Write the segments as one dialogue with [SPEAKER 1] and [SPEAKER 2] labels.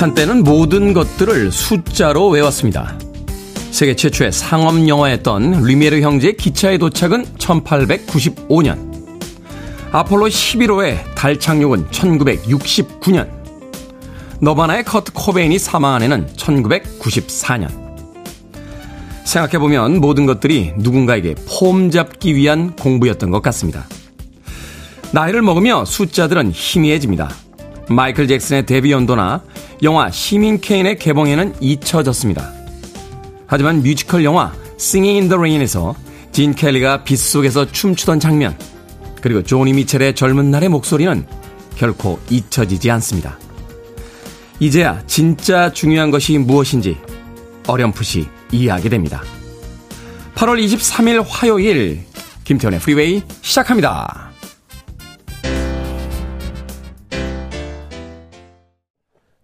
[SPEAKER 1] 한때는 모든 것들을 숫자로 외웠습니다. 세계 최초의 상업 영화였던 리메르 형제의 기차의 도착은 1895년. 아폴로 11호의 달 착륙은 1969년. 너바나의 커트 코베인이 사망한 해는 1994년. 생각해보면 모든 것들이 누군가에게 폼 잡기 위한 공부였던 것 같습니다. 나이를 먹으며 숫자들은 희미해집니다. 마이클 잭슨의 데뷔 연도나 영화 시민 케인의 개봉에는 잊혀졌습니다. 하지만 뮤지컬 영화 Singing in the Rain에서 진 켈리가 빗속에서 춤추던 장면, 그리고 조니 미첼의 젊은 날의 목소리는 결코 잊혀지지 않습니다. 이제야 진짜 중요한 것이 무엇인지 어렴풋이 이해하게 됩니다. 8월 23일 화요일 김태훈의 프리웨이 시작합니다.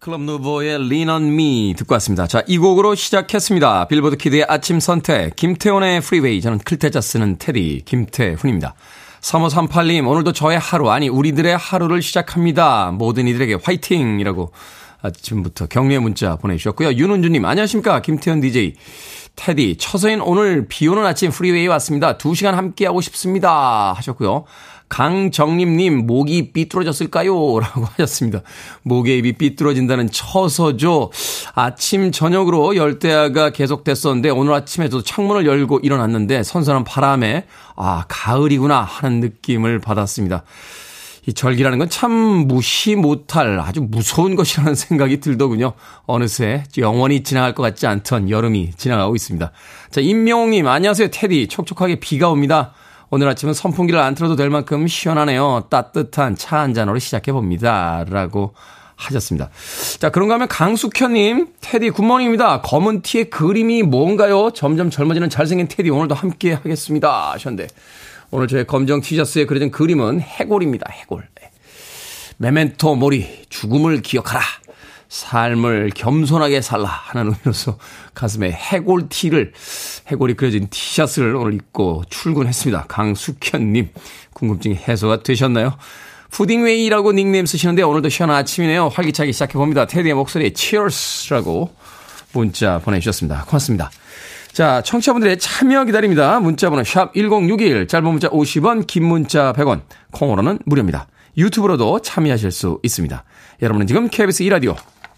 [SPEAKER 1] 클럽 누보의 Lean on Me 듣고 왔습니다. 자, 이 곡으로 시작했습니다. 빌보드 키드의 아침 선택, 김태훈의 프리웨이. 저는 클 태 자 쓰는 테디, 김태훈입니다. 3538님, 오늘도 저의 하루, 아니, 우리들의 하루를 시작합니다. 모든 이들에게 화이팅 이라고 아침부터 격려의 문자 보내주셨고요. 윤은주님, 안녕하십니까. 김태훈 DJ. 테디, 처서인 오늘 비 오는 아침 프리웨이 왔습니다. 2시간 함께하고 싶습니다. 하셨고요. 강정림님, 모기 삐뚤어졌을까요? 라고 하셨습니다. 모기 입이 삐뚤어진다는 처서죠. 아침, 저녁으로 열대야가 계속됐었는데, 오늘 아침에도 창문을 열고 일어났는데, 선선한 바람에, 아, 가을이구나 하는 느낌을 받았습니다. 이 절기라는 건 참 무시 못할 아주 무서운 것이라는 생각이 들더군요. 어느새 영원히 지나갈 것 같지 않던 여름이 지나가고 있습니다. 자, 임명웅님, 안녕하세요. 테디. 촉촉하게 비가 옵니다. 오늘 아침은 선풍기를 안 틀어도 될 만큼 시원하네요. 따뜻한 차 한 잔으로 시작해 봅니다. 라고 하셨습니다. 자, 그런가 하면 강숙현님, 테디 good morning입니다. 검은 티의 그림이 뭔가요? 점점 젊어지는 잘생긴 테디 오늘도 함께 하겠습니다. 하셨는데. 오늘 저의 검정 티셔츠에 그려진 그림은 해골입니다. 해골. 네. 메멘토 모리, 죽음을 기억하라. 삶을 겸손하게 살라 하는 의미로서 가슴에 해골 티를 해골이 그려진 티셔츠를 오늘 입고 출근했습니다. 강숙현님 궁금증이 해소가 되셨나요? 푸딩웨이라고 닉네임 쓰시는데 오늘도 시원한 아침이네요. 활기차게 시작해봅니다. 테디의 목소리에 치얼스라고 문자 보내주셨습니다. 고맙습니다. 자, 청취자분들의 참여 기다립니다. 문자번호 샵 1061, 짧은 문자 50원, 긴 문자 100원, 콩으로는 무료입니다. 유튜브로도 참여하실 수 있습니다. 여러분은 지금 KBS 2라디오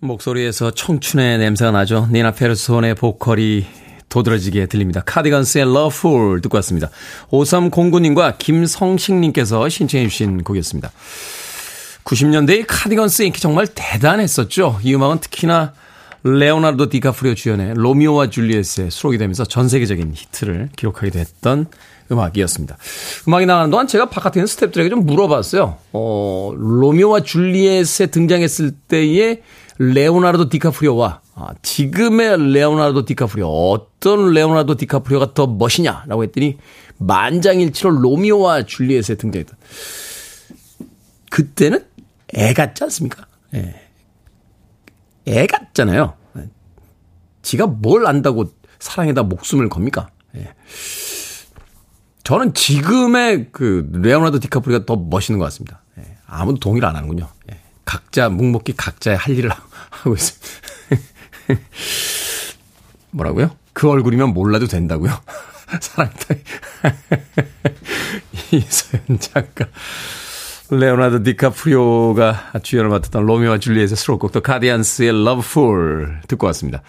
[SPEAKER 1] 목소리에서 청춘의 냄새가 나죠. 니나 페르손의 보컬이 도드라지게 들립니다. 카디건스의 Lovefool 듣고 왔습니다. 5309님과 김성식님께서 신청해 주신 곡이었습니다. 90년대의 카디건스 인기 정말 대단했었죠. 이 음악은 특히나 레오나르도 디카프리오 주연의 로미오와 줄리엣에 수록이 되면서 전 세계적인 히트를 기록하기도 했던 음악이었습니다. 음악이 나가는 동안 제가 바깥에 있는 스탭들에게 좀 물어봤어요. 어, 로미오와 줄리엣에 등장했을 때의 레오나르도 디카프리오와 아, 지금의 레오나르도 디카프리오 어떤 레오나르도 디카프리오가 더 멋지냐라고 했더니 만장일치로 로미오와 줄리엣에 등장했던 그때는 애 같지 않습니까? 예. 애 같잖아요. 예. 지가 뭘 안다고 사랑에다 목숨을 겁니까? 예. 저는 지금의 그 레오나르도 디카프리오가 더 멋있는 것 같습니다. 예. 아무도 동의를 안 하는군요. 예. 각자 묵묵히 각자의 할 일을 하고 있습니다. 뭐라고요? 그 얼굴이면 몰라도 된다고요? 사랑다. 이소연 작가. 레오나르도 디카프리오가 주연을 맡았던 로미오와 줄리엣의 수록곡 더 카디안스의 Loveful 듣고 왔습니다.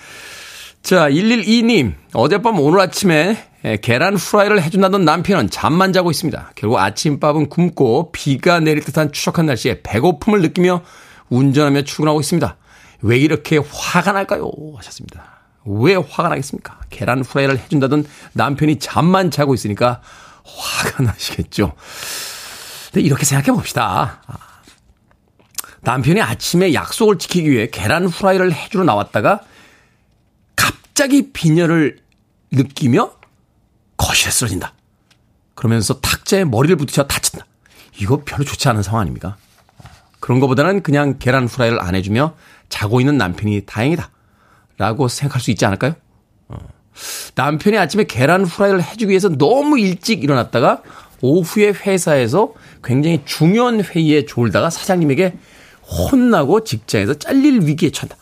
[SPEAKER 1] 자, 112님. 어젯밤 오늘 아침에 계란 후라이를 해준다던 남편은 잠만 자고 있습니다. 결국 아침밥은 굶고 비가 내릴 듯한 추적한 날씨에 배고픔을 느끼며 운전하며 출근하고 있습니다. 왜 이렇게 화가 날까요? 하셨습니다. 왜 화가 나겠습니까? 계란 후라이를 해준다던 남편이 잠만 자고 있으니까 화가 나시겠죠. 근데 이렇게 생각해 봅시다. 남편이 아침에 약속을 지키기 위해 계란 후라이를 해주러 나왔다가 갑자기 빈혈을 느끼며 거실에 쓰러진다. 그러면서 탁자에 머리를 부딪혀 다친다. 이거 별로 좋지 않은 상황 아닙니까? 그런 것보다는 그냥 계란 후라이를 안 해주며 자고 있는 남편이 다행이다. 라고 생각할 수 있지 않을까요? 어. 남편이 아침에 계란 후라이를 해주기 위해서 너무 일찍 일어났다가 오후에 회사에서 굉장히 중요한 회의에 졸다가 사장님에게 혼나고 직장에서 잘릴 위기에 처한다.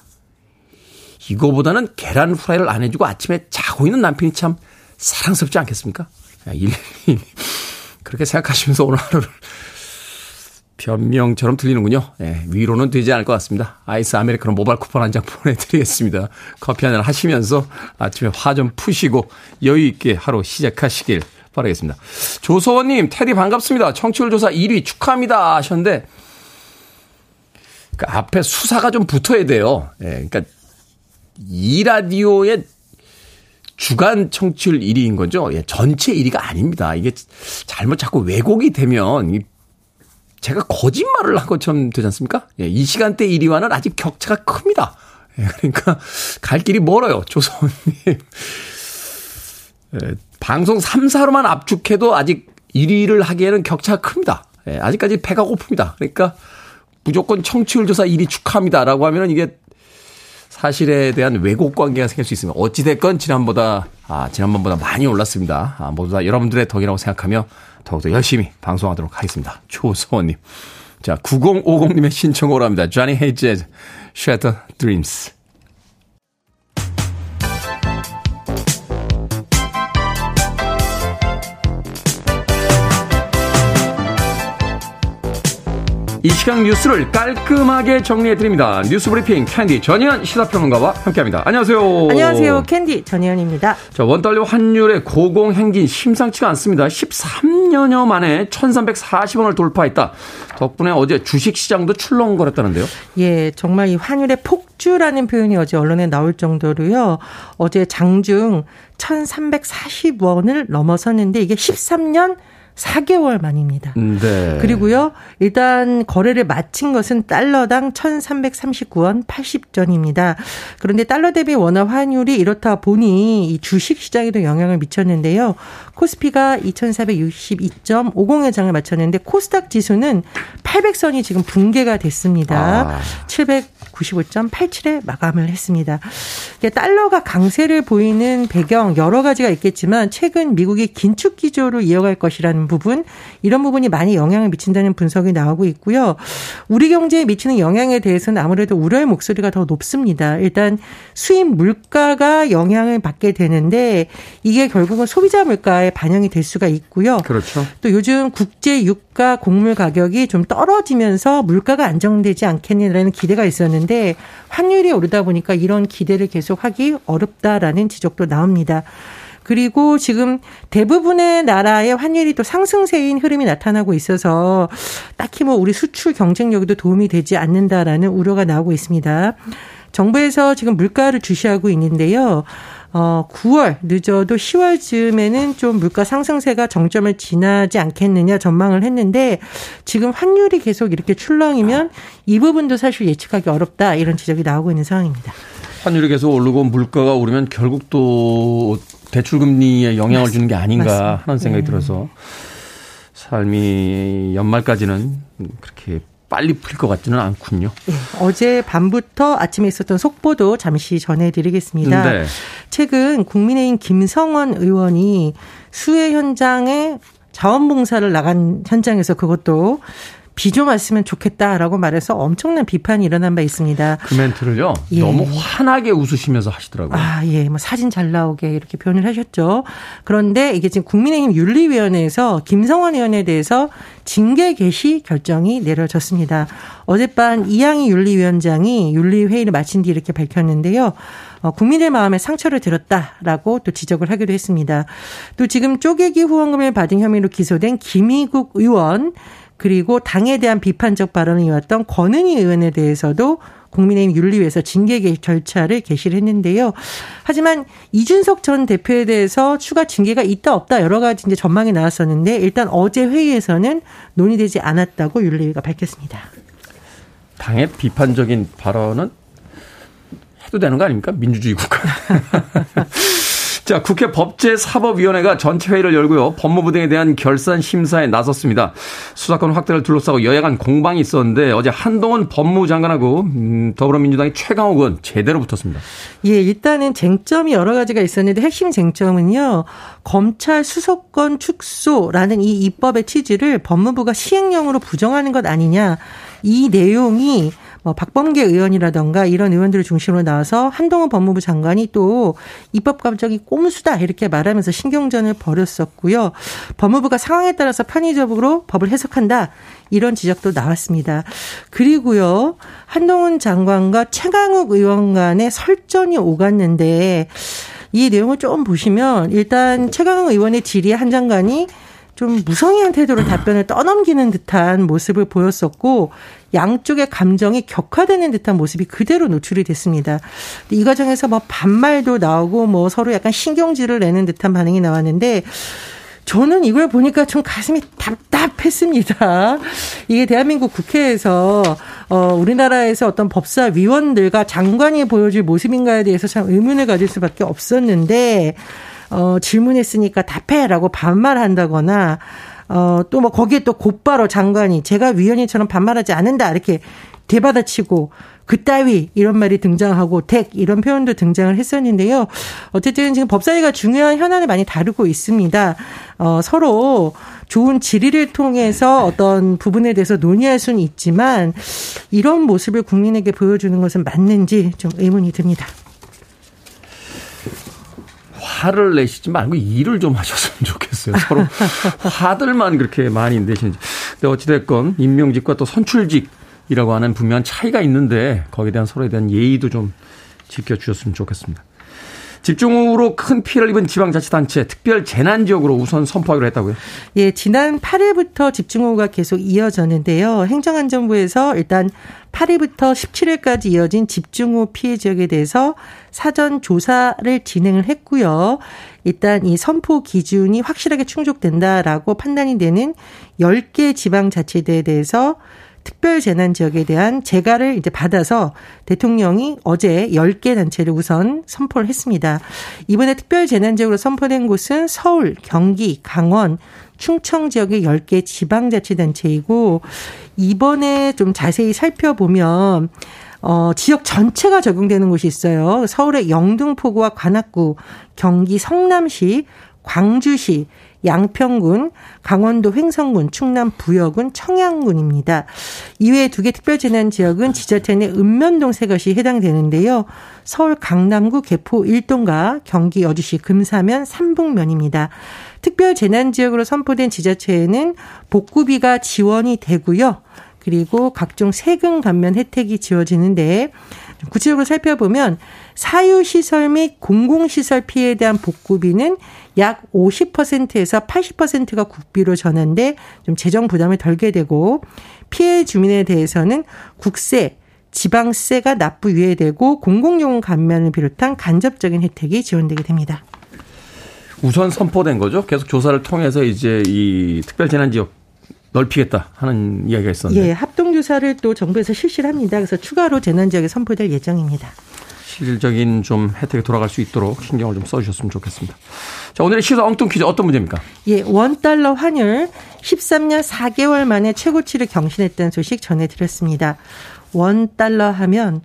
[SPEAKER 1] 이거보다는 계란 후라이를 안 해주고 아침에 자고 있는 남편이 참 사랑스럽지 않겠습니까? 그렇게 생각하시면서 오늘 하루를 변명처럼 들리는군요. 예, 위로는 되지 않을 것 같습니다. 아이스 아메리카노 모바일 쿠폰 한 장 보내드리겠습니다. 커피 한 잔 하시면서 아침에 화 좀 푸시고 여유 있게 하루 시작하시길 바라겠습니다. 조서원님, 테디 반갑습니다. 청취율 조사 1위 축하합니다 하셨는데 그 앞에 수사가 좀 붙어야 돼요. 예, 그러니까 이 라디오의 주간 청취율 1위인 거죠. 예, 전체 1위가 아닙니다. 이게 잘못 자꾸 왜곡이 되면 제가 거짓말을 한 것처럼 되지 않습니까? 예, 이 시간대 1위와는 아직 격차가 큽니다. 예, 그러니까 갈 길이 멀어요. 조선님. 예, 방송 3사로만 압축해도 아직 1위를 하기에는 격차가 큽니다. 예, 아직까지 배가 고픕니다. 그러니까 무조건 청취율 조사 1위 축하합니다라고 하면 이게 사실에 대한 왜곡 관계가 생길 수 있습니다. 어찌됐건 지난보다, 아, 지난번보다 많이 올랐습니다. 아, 모두 다 여러분들의 덕이라고 생각하며 더욱더 열심히 방송하도록 하겠습니다. 조소원님. 자, 9050님의 신청으로 합니다. Johnny Hayes, Shatter Dreams. 이 시간 뉴스를 깔끔하게 정리해드립니다. 뉴스 브리핑 캔디 전희연 시사평론가와 함께합니다. 안녕하세요.
[SPEAKER 2] 안녕하세요. 캔디 전희연입니다.
[SPEAKER 1] 자, 원달러 환율의 고공행진 심상치가 않습니다. 13년여 만에 1340원을 돌파했다. 덕분에 어제 주식시장도 출렁거렸다는데요.
[SPEAKER 2] 예, 정말 이 환율의 폭주라는 표현이 어제 언론에 나올 정도로요. 어제 장중 1340원을 넘어섰는데 이게 13년 4개월 만입니다. 네. 그리고요, 일단 거래를 마친 것은 달러당 1,339원 80전입니다. 그런데 달러 대비 원화 환율이 이렇다 보니 이 주식 시장에도 영향을 미쳤는데요. 코스피가 2,462.50의 장을 마쳤는데 코스닥 지수는 800선이 지금 붕괴가 됐습니다. 아. 795.87에 마감을 했습니다. 달러가 강세를 보이는 배경 여러 가지가 있겠지만 최근 미국이 긴축 기조를 이어갈 것이라는 부분 이런 부분이 많이 영향을 미친다는 분석이 나오고 있고요. 우리 경제에 미치는 영향에 대해서는 아무래도 우려의 목소리가 더 높습니다. 일단 수입 물가가 영향을 받게 되는데 이게 결국은 소비자 물가 에 반영이 될 수가 있고요.
[SPEAKER 1] 그렇죠.
[SPEAKER 2] 또 요즘 국제 유가 곡물 가격이 좀 떨어지면서 물가가 안정되지 않겠느냐는 기대가 있었는데 환율이 오르다 보니까 이런 기대를 계속하기 어렵다라는 지적도 나옵니다. 그리고 지금 대부분의 나라의 환율이 또 상승세인 흐름이 나타나고 있어서 딱히 뭐 우리 수출 경쟁력에도 도움이 되지 않는다라는 우려가 나오고 있습니다. 정부에서 지금 물가를 주시하고 있는데요. 어, 9월 늦어도 10월 즈음에는 좀 물가 상승세가 정점을 지나지 않겠느냐 전망을 했는데 지금 환율이 계속 이렇게 출렁이면 이 부분도 사실 예측하기 어렵다 이런 지적이 나오고 있는 상황입니다.
[SPEAKER 1] 환율이 계속 오르고 물가가 오르면 결국 또 대출금리에 영향을 주는 게 아닌가 맞습니다. 하는 생각이 네. 들어서 삶이 연말까지는 그렇게 빨리 풀릴 것 같지는 않군요. 네,
[SPEAKER 2] 어제 밤부터 아침에 있었던 속보도 잠시 전해드리겠습니다. 네. 최근 국민의힘 김성원 의원이 수해 현장에 자원봉사를 나간 현장에서 그것도 비 좀 왔으면 좋겠다라고 말해서 엄청난 비판이 일어난 바 있습니다.
[SPEAKER 1] 그 멘트를요. 예. 너무 환하게 웃으시면서 하시더라고요.
[SPEAKER 2] 아, 예. 뭐 사진 잘 나오게 이렇게 표현을 하셨죠. 그런데 이게 지금 국민의힘 윤리위원회에서 김성원 의원에 대해서 징계 개시 결정이 내려졌습니다. 어젯밤 이양희 윤리위원장이 윤리회의를 마친 뒤 이렇게 밝혔는데요. 어, 국민의 마음에 상처를 들었다라고 또 지적을 하기도 했습니다. 또 지금 쪼개기 후원금을 받은 혐의로 기소된 김희국 의원 그리고 당에 대한 비판적 발언을 이었던 권은희 의원에 대해서도 국민의힘 윤리위에서 징계 절차를 개시를 했는데요. 하지만 이준석 전 대표에 대해서 추가 징계가 있다 없다 여러 가지 이제 전망이 나왔었는데 일단 어제 회의에서는 논의되지 않았다고 윤리위가 밝혔습니다.
[SPEAKER 1] 당의 비판적인 발언은 해도 되는 거 아닙니까? 민주주의 국가. 자, 국회 법제사법위원회가 전체 회의를 열고요. 법무부 등에 대한 결산 심사에 나섰습니다. 수사권 확대를 둘러싸고 여야 간 공방이 있었는데 어제 한동훈 법무부 장관하고 음, 더불어민주당의 최강욱 의원 제대로 붙었습니다.
[SPEAKER 2] 예, 일단은 쟁점이 여러 가지가 있었는데 핵심 쟁점은요. 검찰 수사권 축소라는 이 입법의 취지를 법무부가 시행령으로 부정하는 것 아니냐. 이 내용이 뭐 박범계 의원이라던가 이런 의원들을 중심으로 나와서 한동훈 법무부 장관이 또 입법 감정이 꼼수다 이렇게 말하면서 신경전을 벌였었고요. 법무부가 상황에 따라서 편의적으로 법을 해석한다. 이런 지적도 나왔습니다. 그리고요. 한동훈 장관과 최강욱 의원 간의 설전이 오갔는데 이 내용을 좀 보시면 일단 최강욱 의원의 질의에 한 장관이 좀 무성의한 태도로 답변을 떠넘기는 듯한 모습을 보였었고 양쪽의 감정이 격화되는 듯한 모습이 그대로 노출이 됐습니다. 이 과정에서 뭐 반말도 나오고 뭐 서로 약간 신경질을 내는 듯한 반응이 나왔는데 저는 이걸 보니까 좀 가슴이 답답했습니다. 이게 대한민국 국회에서 어 우리나라에서 어떤 법사 위원들과 장관이 보여줄 모습인가에 대해서 참 의문을 가질 수밖에 없었는데 어, 질문했으니까 답해라고 반말한다거나 어, 또 뭐 거기에 또 곧바로 장관이 제가 위원님처럼 반말하지 않는다 이렇게 대받아치고 그따위 이런 말이 등장하고 덱 이런 표현도 등장을 했었는데요. 어쨌든 지금 법사위가 중요한 현안을 많이 다루고 있습니다. 어, 서로 좋은 질의를 통해서 어떤 부분에 대해서 논의할 수는 있지만 이런 모습을 국민에게 보여주는 것은 맞는지 좀 의문이 듭니다.
[SPEAKER 1] 화를 내시지 말고 일을 좀 하셨으면 좋겠어요. 서로 화들만 그렇게 많이 내시는지. 근데 어찌됐건 임명직과 또 선출직이라고 하는 분명한 차이가 있는데 거기에 대한 서로에 대한 예의도 좀 지켜주셨으면 좋겠습니다. 집중호우로 큰 피해를 입은 지방자치단체 특별 재난 지역으로 우선 선포하기로 했다고요?
[SPEAKER 2] 예, 지난 8일부터 집중호우가 계속 이어졌는데요. 행정안전부에서 일단 8일부터 17일까지 이어진 집중호우 피해 지역에 대해서 사전 조사를 진행을 했고요. 일단 이 선포 기준이 확실하게 충족된다라고 판단이 되는 10개 지방자치대에 대해서 특별 재난 지역에 대한 재가를 이제 받아서 대통령이 어제 10개 단체를 우선 선포를 했습니다. 이번에 특별 재난 지역으로 선포된 곳은 서울, 경기, 강원, 충청 지역의 10개 지방자치단체이고 이번에 좀 자세히 살펴보면 어, 지역 전체가 적용되는 곳이 있어요. 서울의 영등포구와 관악구, 경기 성남시, 광주시, 양평군, 강원도 횡성군, 충남 부여군, 청양군입니다. 이외에 두 개 특별재난 지역은 지자체 내 읍면동 세 것이 해당되는데요. 서울 강남구 개포 1동과 경기 여주시 금사면 삼북면입니다. 특별 재난 지역으로 선포된 지자체에는 복구비가 지원이 되고요. 그리고 각종 세금 감면 혜택이 지어지는데 구체적으로 살펴보면 사유시설 및 공공시설 피해에 대한 복구비는 약 50%에서 80%가 국비로 전환돼 좀 재정 부담을 덜게 되고 피해 주민에 대해서는 국세, 지방세가 납부 유예되고 공공용 감면을 비롯한 간접적인 혜택이 지원되게 됩니다.
[SPEAKER 1] 우선 선포된 거죠. 계속 조사를 통해서 이제 이 특별재난지역 넓히겠다 하는 이야기가 있었는데.
[SPEAKER 2] 예, 합동조사를 또 정부에서 실시를 합니다. 그래서 추가로 재난지역에 선포될 예정입니다.
[SPEAKER 1] 실질적인 좀 혜택이 돌아갈 수 있도록 신경을 좀 써주셨으면 좋겠습니다. 자, 오늘의 시사 엉뚱 퀴즈 어떤 문제입니까?
[SPEAKER 2] 예, 원달러 환율 13년 4개월 만에 최고치를 경신했다는 소식 전해드렸습니다. 원달러 하면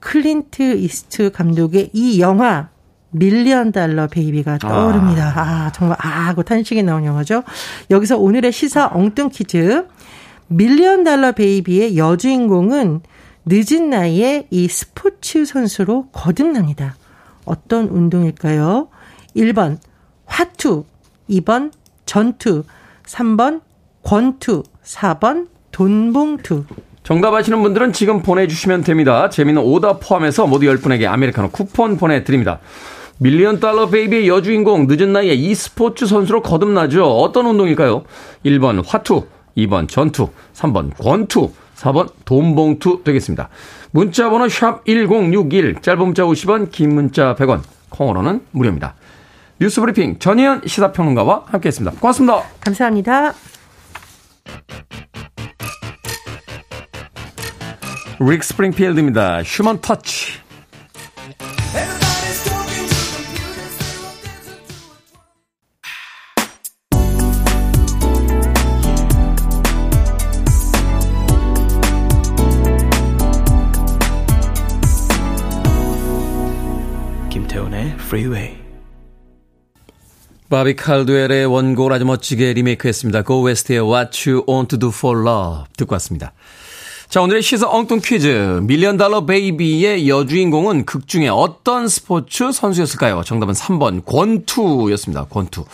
[SPEAKER 2] 클린트 이스트우드 감독의 이 영화 Million Dollar Baby가 떠오릅니다. 아, 아 정말 아 하고 탄식이 나온 영화죠. 여기서 오늘의 시사 엉뚱 퀴즈. Million Dollar Baby의 여주인공은 늦은 나이에 이 스포츠 선수로 거듭납니다. 어떤 운동일까요? 1번 화투, 2번 전투, 3번 권투, 4번 돈봉투.
[SPEAKER 1] 정답 아시는 분들은 지금 보내주시면 됩니다. 재미는 오답 포함해서 모두 10분에게 아메리카노 쿠폰 보내드립니다. 밀리언 달러 베이비의 여주인공 늦은 나이에 e스포츠 선수로 거듭나죠. 어떤 운동일까요? 1번 화투, 2번 전투, 3번 권투, 4번 돈봉투 되겠습니다. 문자 번호 샵 1061, 짧은 문자 50원, 긴 문자 100원, 콩으로는 무료입니다. 뉴스 브리핑 전희연 시사평론가와 함께했습니다. 고맙습니다.
[SPEAKER 2] 감사합니다.
[SPEAKER 1] 릭 스프링필드입니다. Human Touch. Freeway. 바비 칼두엘의 원곡을 아주 멋지게 리메이크했습니다. Go West의 What You Want to Do for Love 듣고 왔습니다. 자, 오늘의 시사 엉뚱 퀴즈. 밀리언 달러 베이비의 여주인공은 극 중에 어떤 스포츠 선수였을까요? 정답은 3번 권투였습니다. 권투.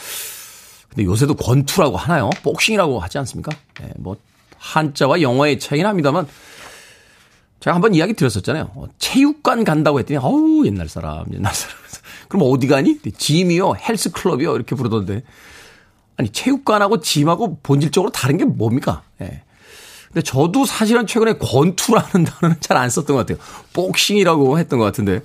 [SPEAKER 1] 근데 요새도 권투라고 하나요? 복싱이라고 하지 않습니까? 네, 뭐 한자와 영어의 차이는 합니다만 제가 한번 이야기 드렸었잖아요. 어, 체육관 간다고 했더니 어우 옛날 사람 옛날 사람. 그럼 어디 가니? 짐이요, 헬스클럽이요 이렇게 부르던데. 아니 체육관하고 짐하고 본질적으로 다른 게 뭡니까? 예. 근데 저도 사실은 최근에 권투라는 단어는 잘 안 썼던 것 같아요. 복싱이라고 했던 것 같은데.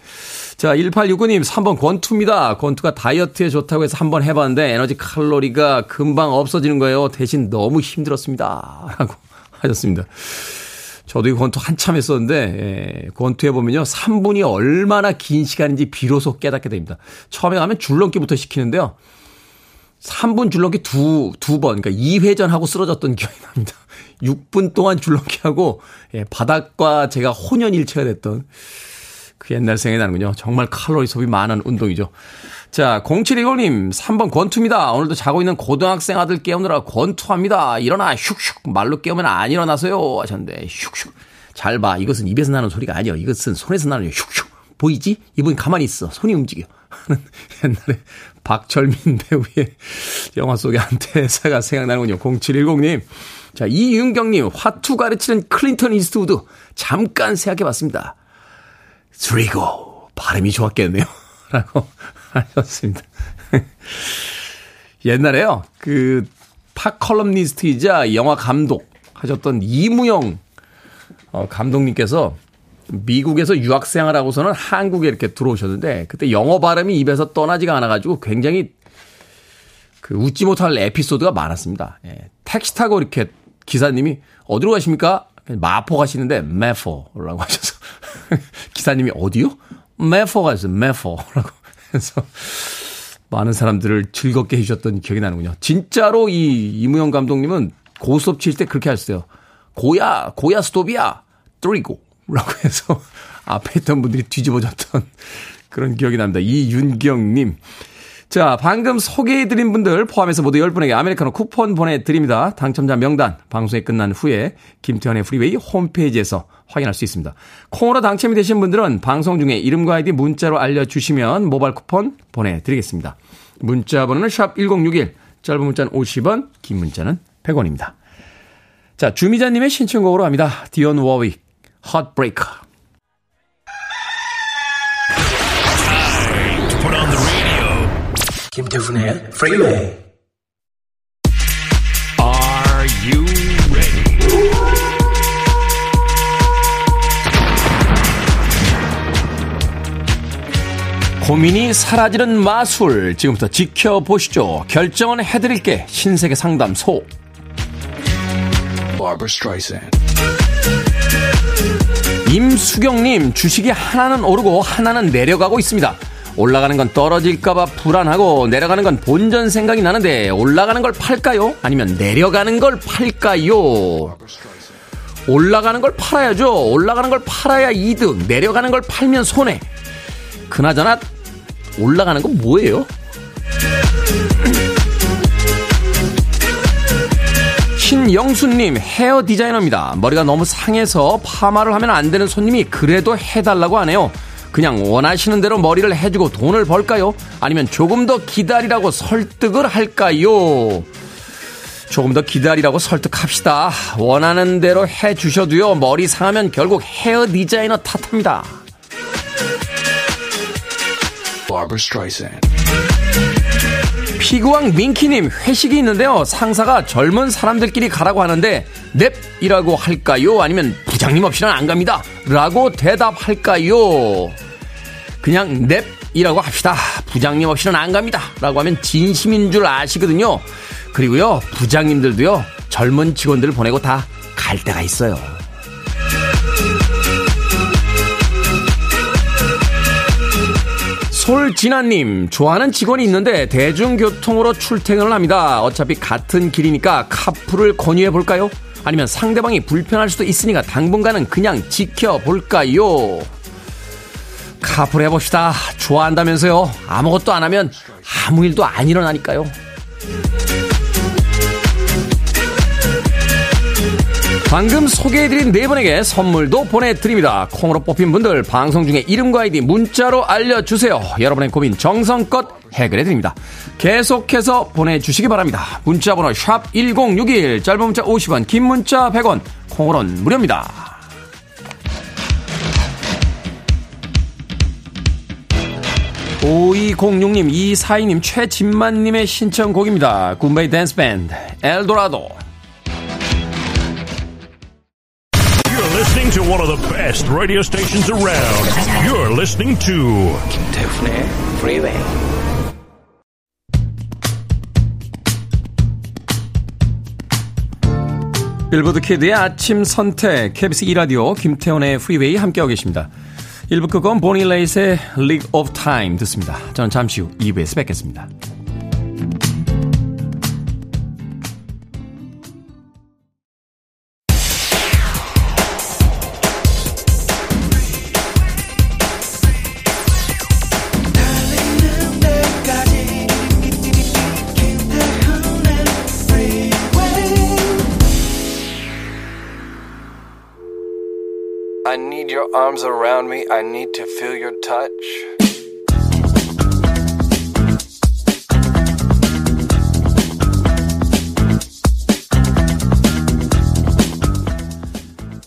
[SPEAKER 1] 자, 1869님, 3번 권투입니다. 권투가 다이어트에 좋다고 해서 한번 해봤는데 에너지 칼로리가 금방 없어지는 거예요. 대신 너무 힘들었습니다. 라고 하셨습니다. 저도 이 권투 한참 했었는데, 예, 권투 해 보면요. 3분이 얼마나 긴 시간인지 비로소 깨닫게 됩니다. 처음에 가면 줄넘기부터 시키는데요. 3분 줄넘기 두, 두 번, 그러니까 2회전 하고 쓰러졌던 기억이 납니다. 6분 동안 줄넘기 하고, 예, 바닥과 제가 혼연일체가 됐던 그 옛날 생각이 나는군요. 정말 칼로리 소비 많은 운동이죠. 자, 0710님, 3번 권투입니다. 오늘도 자고 있는 고등학생 아들 깨우느라 권투합니다. 일어나, 슉슉. 말로 깨우면 안 일어나서요. 하셨는데, 슉슉. 잘 봐. 이것은 입에서 나는 소리가 아니야. 이것은 손에서 나는 슉슉. 보이지? 입은 가만히 있어. 손이 움직여. 하는 옛날에 박철민 배우의 영화 속의 한 대사가 생각나는군요. 0710님. 자, 이윤경님, 화투 가르치는 클린트 이스트우드. 잠깐 생각해 봤습니다. Three 고, 발음이 좋았겠네요. 라고 하셨습니다. 옛날에요, 그, 팝컬럼니스트이자 영화 감독 하셨던 이무영 어, 감독님께서 미국에서 유학생활 하고서는 한국에 이렇게 들어오셨는데 그때 영어 발음이 입에서 떠나지가 않아가지고 굉장히 그 웃지 못할 에피소드가 많았습니다. 예, 택시 타고 이렇게 기사님이 어디로 가십니까? 마포 가시는데 메포라고 하셔서 기사님이 어디요? 메포 가셨어요. 메포라고 해서 많은 사람들을 즐겁게 해주셨던 기억이 나는군요. 진짜로 이 이무영 감독님은 고스톱 칠때 그렇게 하셨어요. 고야, 고야 스톱이야. Three 고. 라고 해서 앞에 있던 분들이 뒤집어졌던 그런 기억이 납니다. 이윤경님. 자, 방금 소개해드린 분들 포함해서 모두 10분에게 아메리카노 쿠폰 보내드립니다. 당첨자 명단 방송이 끝난 후에 김태훈의 프리웨이 홈페이지에서 확인할 수 있습니다. 콩으로 당첨이 되신 분들은 방송 중에 이름과 아이디 문자로 알려주시면 모바일 쿠폰 보내드리겠습니다. 문자 번호는 샵 1061, 짧은 문자는 50원, 긴 문자는 100원입니다. 자, 주미자님의 신청곡으로 합니다. 디온 워윅, Heartbreaker. 김태훈의 Freeway. Are you ready? 고민이 사라지는 마술 지금부터 지켜보시죠. 결정은 해드릴게 신세계 상담소. 임수경님 주식이 하나는 오르고 하나는 내려가고 있습니다. 올라가는 건 떨어질까봐 불안하고 내려가는 건 본전 생각이 나는데 올라가는 걸 팔까요? 아니면 내려가는 걸 팔까요? 올라가는 걸 팔아야죠. 올라가는 걸 팔아야 이득. 내려가는 걸 팔면 손해. 그나저나 올라가는 건 뭐예요? 신영수님 헤어 디자이너입니다. 머리가 너무 상해서 파마를 하면 안 되는 손님이 그래도 해달라고 하네요. 그냥 원하시는 대로 머리를 해주고 돈을 벌까요? 아니면 조금 더 기다리라고 설득을 할까요? 조금 더 기다리라고 설득합시다. 원하는 대로 해주셔도요, 머리 상하면 결국 헤어 디자이너 탓합니다. 피구왕 민키님 회식이 있는데요. 상사가 젊은 사람들끼리 가라고 하는데 넵이라고 할까요? 아니면 부장님 없이는 안 갑니다. 라고 대답할까요? 그냥 넵이라고 합시다. 부장님 없이는 안 갑니다. 라고 하면 진심인 줄 아시거든요. 그리고요, 부장님들도요, 젊은 직원들을 보내고 다 갈 때가 있어요. 솔진아님, 좋아하는 직원이 있는데 대중교통으로 출퇴근을 합니다. 어차피 같은 길이니까 카풀을 권유해 볼까요? 아니면 상대방이 불편할 수도 있으니까 당분간은 그냥 지켜볼까요? 카풀 해봅시다. 좋아한다면서요. 아무것도 안 하면 아무 일도 안 일어나니까요. 방금 소개해드린 네 분에게 선물도 보내드립니다. 콩으로 뽑힌 분들 방송 중에 이름과 아이디 문자로 알려주세요. 여러분의 고민 정성껏 해결해드립니다. 계속해서 보내주시기 바랍니다. 문자번호 샵 1061, 짧은 문자 50원, 긴 문자 100원, 콩으로는 무료입니다. 5206님, 이사이님, 최진만님의 신청곡입니다. 굿바이 댄스 밴드, 엘도라도.
[SPEAKER 3] listening to one of the best radio stations around. You're listening to 김태훈의 Freeway.
[SPEAKER 1] 빌보드 kid의 아침 선택 KBS 2라디오 김태훈의 프리웨이 함께하고 계십니다. 1부 끝곡 보니 레이트의 Nick of Time 듣습니다. 저는 잠시 후 2부에서 뵙겠습니다.
[SPEAKER 4] Arms around me. I need to feel your touch.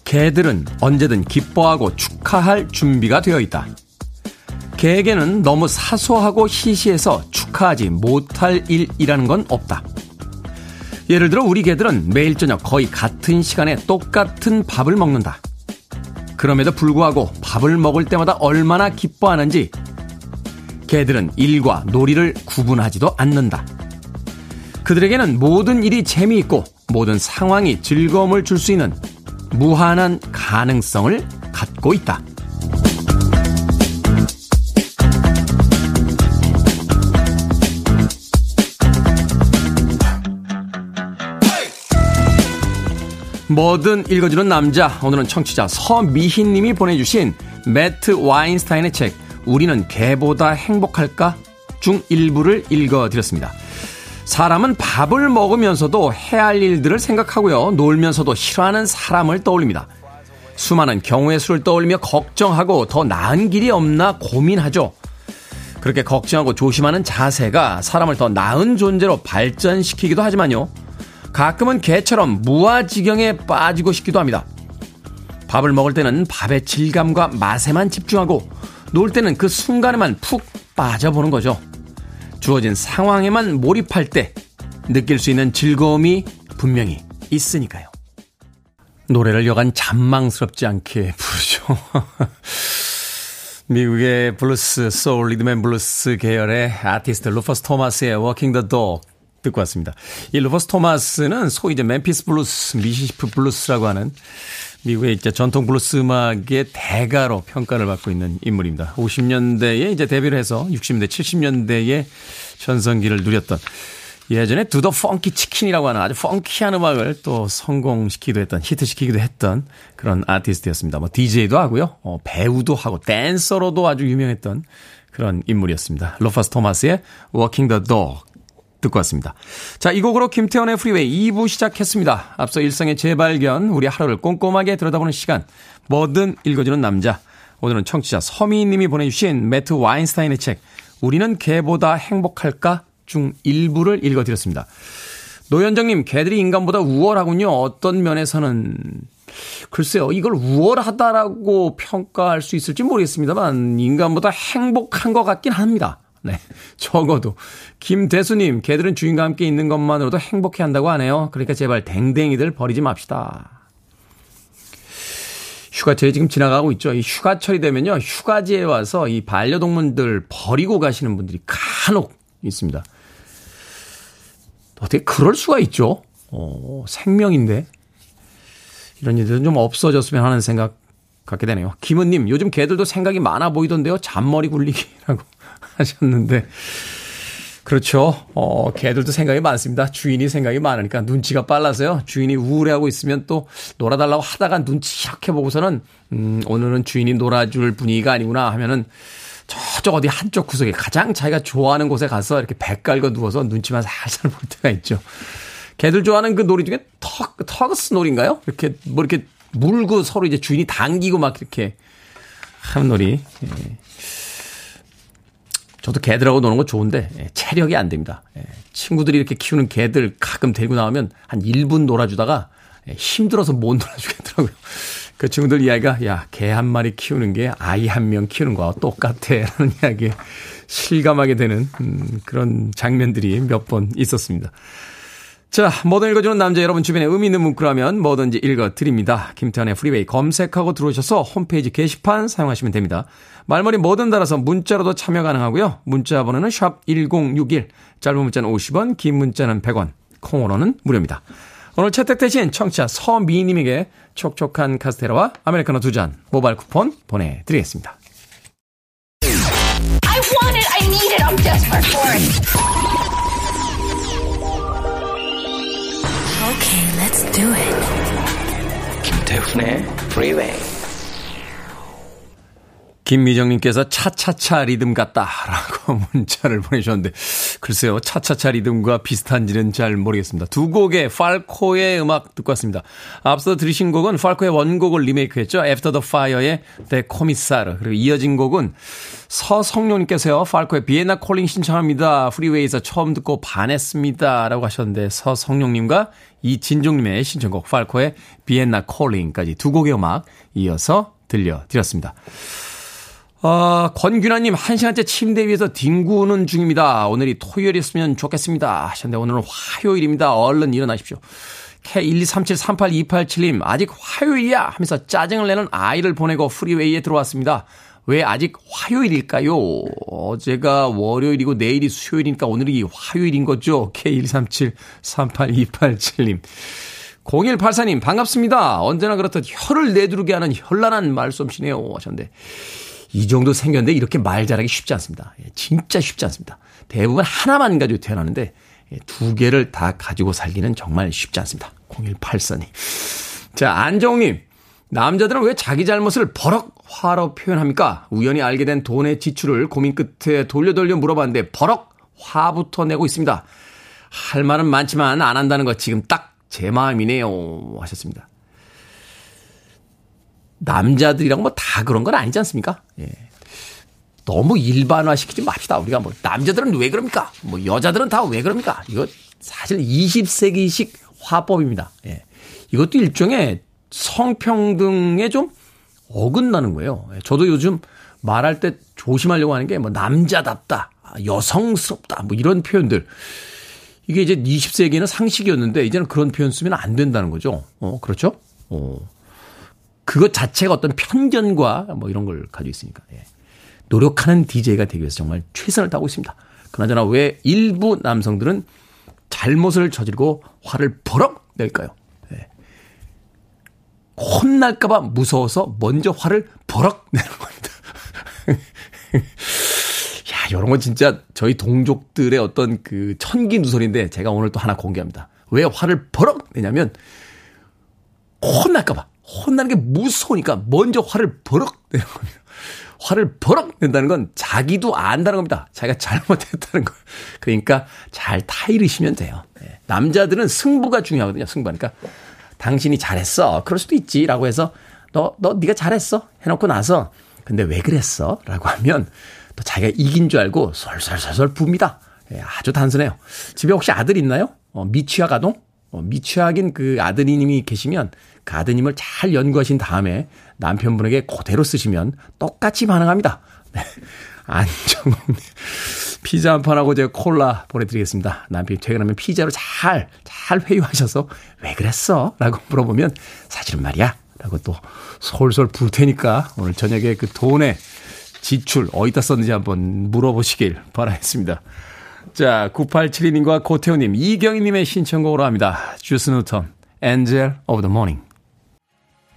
[SPEAKER 1] 개들은 언제든 기뻐하고 축하할 준비가 되어 있다. 개에게는 너무 사소하고 시시해서 축하하지 못할 일이라는 건 없다. 예를 들어 우리 개들은 매일 저녁 거의 같은 시간에 똑같은 밥을 먹는다. 그럼에도 불구하고 밥을 먹을 때마다 얼마나 기뻐하는지 개들은 일과 놀이를 구분하지도 않는다. 그들에게는 모든 일이 재미있고 모든 상황이 즐거움을 줄 수 있는 무한한 가능성을 갖고 있다. 뭐든 읽어주는 남자. 오늘은 청취자 서미희님이 보내주신 매트 와인스타인의 책 우리는 개보다 행복할까? 중 일부를 읽어드렸습니다. 사람은 밥을 먹으면서도 해야 할 일들을 생각하고요. 놀면서도 싫어하는 사람을 떠올립니다. 수많은 경우의 수를 떠올리며 걱정하고 더 나은 길이 없나 고민하죠. 그렇게 걱정하고 조심하는 자세가 사람을 더 나은 존재로 발전시키기도 하지만요. 가끔은 개처럼 무아지경에 빠지고 싶기도 합니다. 밥을 먹을 때는 밥의 질감과 맛에만 집중하고 놀 때는 그 순간에만 푹 빠져보는 거죠. 주어진 상황에만 몰입할 때 느낄 수 있는 즐거움이 분명히 있으니까요. 노래를 여간 잔망스럽지 않게 부르죠. 미국의 블루스, 소울, 리듬 앤 블루스 계열의 아티스트 루퍼스 토마스의 Walking the Dog 듣고 왔습니다. 이 루퍼스 토마스는 소위 이제 멤피스 블루스, 미시시피 블루스라고 하는 미국의 이제 전통 블루스 음악의 대가로 평가를 받고 있는 인물입니다. 50년대에 이제 데뷔를 해서 60년대, 70년대에 전성기를 누렸던 예전에 Do the Funky Chicken이라고 하는 아주 펑키한 음악을 또 성공시키기도 했던 히트시키기도 했던 그런 아티스트였습니다. 뭐 DJ도 하고요. 어, 배우도 하고 댄서로도 아주 유명했던 그런 인물이었습니다. 루퍼스 토마스의 Walking the Dog 듣고 왔습니다. 자, 이 곡으로 김태훈의 프리웨이 2부 시작했습니다. 앞서 일상의 재발견, 우리 하루를 꼼꼼하게 들여다보는 시간, 뭐든 읽어주는 남자. 오늘은 청취자 서미님이 보내주신 매트 와인스타인의 책, 우리는 개보다 행복할까? 중 일부를 읽어드렸습니다. 노현정님, 개들이 인간보다 우월하군요. 어떤 면에서는 글쎄요, 이걸 우월하다라고 평가할 수 있을지 모르겠습니다만 인간보다 행복한 것 같긴 합니다. 네. 적어도. 김대수님, 개들은 주인과 함께 있는 것만으로도 행복해 한다고 하네요. 그러니까 제발 댕댕이들 버리지 맙시다. 휴가철이 지금 지나가고 있죠. 이 휴가철이 되면요. 휴가지에 와서 이 반려동물들 버리고 가시는 분들이 간혹 있습니다. 어떻게 그럴 수가 있죠? 어, 생명인데. 이런 일들은 좀 없어졌으면 하는 생각 갖게 되네요. 김은님, 요즘 개들도 생각이 많아 보이던데요. 잔머리 굴리기라고 하셨는데. 그렇죠. 어, 개들도 생각이 많습니다. 주인이 생각이 많으니까 눈치가 빨라서요. 주인이 우울해하고 있으면 또 놀아달라고 하다가 눈치 샥해 보고서는, 음, 오늘은 주인이 놀아줄 분위기가 아니구나 하면은 저쪽 어디 한쪽 구석에 가장 자기가 좋아하는 곳에 가서 이렇게 배 깔고 누워서 눈치만 살살 볼 때가 있죠. 개들 좋아하는 그 놀이 중에 턱, 터그스 놀인가요? 이렇게 뭐 이렇게 물고 서로 이제 주인이 당기고 막 이렇게 하는 놀이. 예. 저도 개들하고 노는 거 좋은데 예, 체력이 안 됩니다. 예, 친구들이 이렇게 키우는 개들 가끔 데리고 나오면 한 1분 놀아주다가 예, 힘들어서 못 놀아주겠더라고요. 그 친구들 이야기가 야 개 한 마리 키우는 게 아이 한 명 키우는 거와 똑같아라는 이야기에 실감하게 되는 음, 그런 장면들이 몇 번 있었습니다. 자, 뭐든 읽어주는 남자 여러분 주변에 의미 있는 문구라면 뭐든지 읽어드립니다. 김태훈의 프리웨이 검색하고 들어오셔서 홈페이지 게시판 사용하시면 됩니다. 말머리 뭐든 달아서 문자로도 참여 가능하고요. 문자 번호는 샵 1061, 짧은 문자는 50원, 긴 문자는 100원, 콩으로는 무료입니다. 오늘 채택되신 청취자 서미님에게 촉촉한 카스테라와 아메리카노 두 잔 모바일 쿠폰 보내드리겠습니다. I want it, I need it, I'm desperate for it. Okay, let's do it. 김태훈의 Freeway. 김미정님께서 차차차 리듬 같다라고 문자를 보내주셨는데 글쎄요 차차차 리듬과 비슷한지는 잘 모르겠습니다. 두 곡의 팔코의 음악 듣고 왔습니다. 앞서 들으신 곡은 팔코의 원곡을 리메이크했죠. After the Fire의 The Commissar 그리고 이어진 곡은 서성룡님께서요 팔코의 비엔나 콜링 신청합니다. 프리웨이에서 처음 듣고 반했습니다. 라고 하셨는데 서성룡님과 이진종님의 신청곡 팔코의 비엔나 콜링까지 두 곡의 음악 이어서 들려드렸습니다. 어, 권균아님, 한 시간째 침대 위에서 뒹구는 중입니다. 오늘이 토요일이었으면 좋겠습니다. 하셨는데, 오늘은 화요일입니다. 얼른 일어나십시오. K123738287님, 아직 화요일이야! 하면서 짜증을 내는 아이를 보내고 프리웨이에 들어왔습니다. 왜 아직 화요일일까요? 어제가 월요일이고 내일이 수요일이니까 오늘이 화요일인 거죠? K137382887님. 0184님, 반갑습니다. 언제나 그렇듯 혀를 내두르게 하는 현란한 말솜씨네요. 하셨는데. 이 정도 생겼는데 이렇게 말 잘하기 쉽지 않습니다. 예, 진짜 쉽지 않습니다. 대부분 하나만 가지고 태어나는데 예, 두 개를 다 가지고 살기는 정말 쉽지 않습니다. 0184님. 자, 안정님. 남자들은 왜 자기 잘못을 버럭 화로 표현합니까? 우연히 알게 된 돈의 지출을 고민 끝에 돌려 돌려 물어봤는데 버럭 화부터 내고 있습니다. 할 말은 많지만 안 한다는 거 지금 딱 제 마음이네요. 하셨습니다. 남자들이랑 뭐 다 그런 건 아니지 않습니까? 예. 너무 일반화시키지 맙시다. 우리가 뭐 남자들은 왜 그럽니까? 뭐 여자들은 다 왜 그럽니까? 이거 사실 20세기식 화법입니다. 예. 이것도 일종의 성평등에 좀 어긋나는 거예요. 예. 저도 요즘 말할 때 조심하려고 하는 게 뭐 남자답다, 여성스럽다, 뭐 이런 표현들. 이게 이제 20세기에는 상식이었는데 이제는 그런 표현 쓰면 안 된다는 거죠. 어, 그렇죠? 어. 그것 자체가 어떤 편견과 뭐 이런 걸 가지고 있으니까. 예. 노력하는 DJ가 되기 위해서 정말 최선을 다하고 있습니다. 그나저나 왜 일부 남성들은 잘못을 저지르고 화를 버럭 낼까요? 예. 혼날까봐 무서워서 먼저 화를 버럭 내는 겁니다. 야, 이런 건 진짜 저희 동족들의 어떤 그 천기 누설인데 제가 오늘 또 하나 공개합니다. 왜 화를 버럭 내냐면 혼날까봐. 혼나는 게 무서우니까 먼저 화를 버럭 내는 겁니다. 화를 버럭 낸다는 건 자기도 안다는 겁니다. 자기가 잘못했다는 거. 그러니까 잘 타이르시면 돼요. 네. 남자들은 승부가 중요하거든요. 승부니까 당신이 잘했어. 그럴 수도 있지 라고 해서 너 너 네가 잘했어. 해놓고 나서 근데 왜 그랬어? 라고 하면 또 자기가 이긴 줄 알고 솔솔솔솔 붑니다. 네, 아주 단순해요. 집에 혹시 아들 있나요? 어, 미취학 아동? 어, 미취학인 그 아드님이 계시면 그 아드님을 잘 연구하신 다음에 남편분에게 그대로 쓰시면 똑같이 반응합니다. 네. 안정홍님. 피자 한 판하고 제가 콜라 보내드리겠습니다. 남편이 퇴근하면 피자로 잘, 잘 회유하셔서 왜 그랬어? 라고 물어보면 사실은 말이야. 라고 또 솔솔 부을 테니까 오늘 저녁에 그 돈의 지출 어디다 썼는지 한번 물어보시길 바라겠습니다. 자, 9872님과 고태호님, 이경희님의 신청곡으로 합니다. 주스 누턴, Angel of the Morning.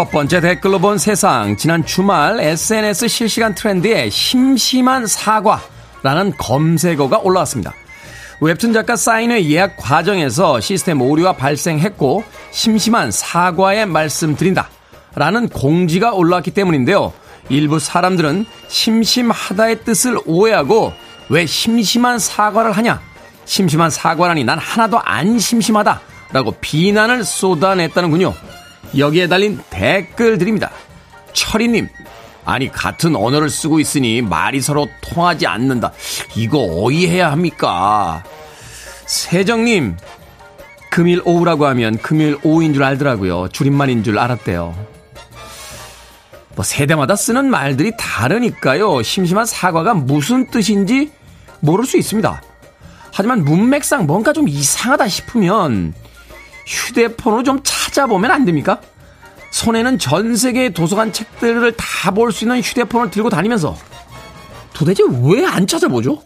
[SPEAKER 1] 첫 번째 댓글로 본 세상. 지난 주말 SNS 실시간 트렌드에 심심한 사과라는 검색어가 올라왔습니다. 웹툰 작가 사인회 예약 과정에서 시스템 오류가 발생했고 심심한 사과의 말씀드린다. 라는 공지가 올라왔기 때문인데요. 일부 사람들은 심심하다의 뜻을 오해하고 왜 심심한 사과를 하냐? 심심한 사과라니 난 하나도 안 심심하다. 라고 비난을 쏟아냈다는군요. 여기에 달린 댓글 드립니다. 철이님, 아니, 같은 언어를 쓰고 있으니 말이 서로 통하지 않는다. 이거 어이해야 합니까? 세정님, 금일 오후라고 하면 금일 오후인 줄 알더라고요. 줄임말인 줄 알았대요. 뭐 세대마다 쓰는 말들이 다르니까요. 심심한 사과가 무슨 뜻인지 모를 수 있습니다. 하지만 문맥상 뭔가 좀 이상하다 싶으면 휴대폰으로 좀 찾아보면 안 됩니까? 손에는 전 세계의 도서관 책들을 다 볼 수 있는 휴대폰을 들고 다니면서 도대체 왜 안 찾아보죠?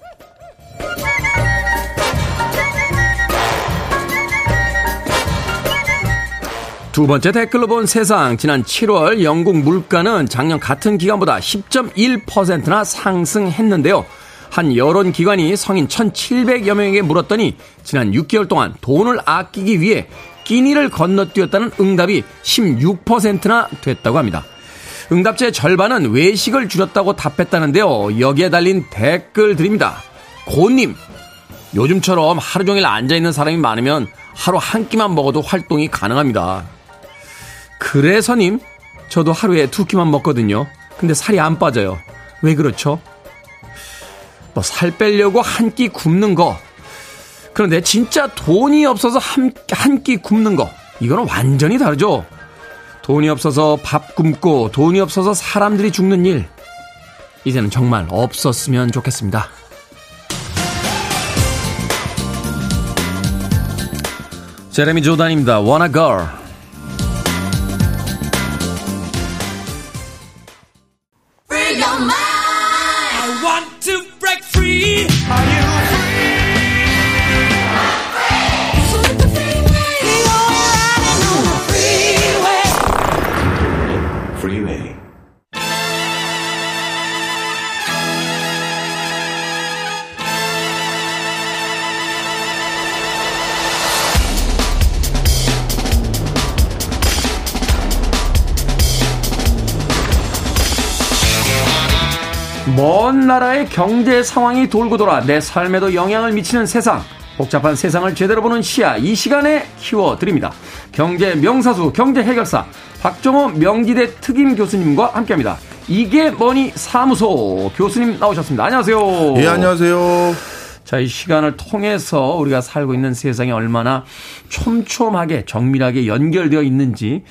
[SPEAKER 1] 두 번째 댓글로 본 세상. 지난 7월 영국 물가는 작년 같은 기간보다 10.1%나 상승했는데요. 한 여론기관이 성인 1,700여 명에게 물었더니 지난 6개월 동안 돈을 아끼기 위해 끼니를 건너뛰었다는 응답이 16%나 됐다고 합니다. 응답자의 절반은 외식을 줄였다고 답했다는데요. 여기에 달린 댓글 드립니다. 고님, 요즘처럼 하루 종일 앉아있는 사람이 많으면 하루 한 끼만 먹어도 활동이 가능합니다. 그래서님, 저도 하루에 두 끼만 먹거든요. 근데 살이 안 빠져요. 왜 그렇죠? 뭐 살 빼려고 한 끼 굶는 거, 그런데 진짜 돈이 없어서 한 끼 굶는 거, 이거는 완전히 다르죠. 돈이 없어서 밥 굶고 돈이 없어서 사람들이 죽는 일, 이제는 정말 없었으면 좋겠습니다. 제레미 조단입니다. Wanna Girl. 먼 나라의 경제 상황이 돌고 돌아 내 삶에도 영향을 미치는 세상. 복잡한 세상을 제대로 보는 시야 이 시간에 키워드립니다. 경제 명사수 경제 해결사 박정호 명지대 특임 교수님과 함께합니다. 이게 뭐니 사무소 교수님 나오셨습니다. 안녕하세요.
[SPEAKER 5] 예, 안녕하세요.
[SPEAKER 1] 자, 이 시간을 통해서 우리가 살고 있는 세상이 얼마나 촘촘하게 정밀하게 연결되어 있는지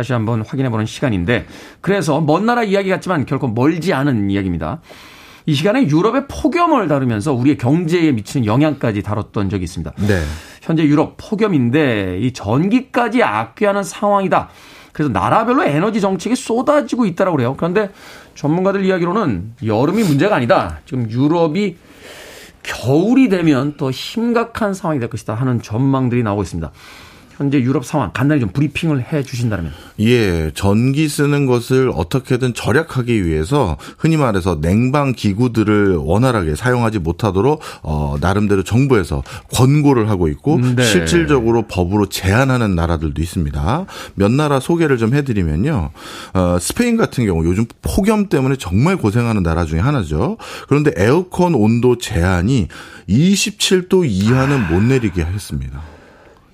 [SPEAKER 1] 다시 한번 확인해 보는 시간인데 그래서 먼 나라 이야기 같지만 결코 멀지 않은 이야기입니다. 이 시간에 유럽의 폭염을 다루면서 우리의 경제에 미치는 영향까지 다뤘던 적이 있습니다.
[SPEAKER 5] 네.
[SPEAKER 1] 현재 유럽 폭염인데 이 전기까지 아껴하는 상황이다. 그래서 나라별로 에너지 정책이 쏟아지고 있다라고 그래요. 그런데 전문가들 이야기로는 여름이 문제가 아니다. 지금 유럽이 겨울이 되면 더 심각한 상황이 될 것이다 하는 전망들이 나오고 있습니다. 현재 유럽 상황 간단히 좀 브리핑을 해 주신다면.
[SPEAKER 5] 예, 전기 쓰는 것을 어떻게든 절약하기 위해서 흔히 말해서 냉방 기구들을 원활하게 사용하지 못하도록 어 나름대로 정부에서 권고를 하고 있고
[SPEAKER 1] 네.
[SPEAKER 5] 실질적으로 법으로 제한하는 나라들도 있습니다. 몇 나라 소개를 좀 해드리면요. 어, 스페인 같은 경우 요즘 폭염 때문에 정말 고생하는 나라 중에 하나죠. 그런데 에어컨 온도 제한이 27도 이하는 못 내리게 했습니다.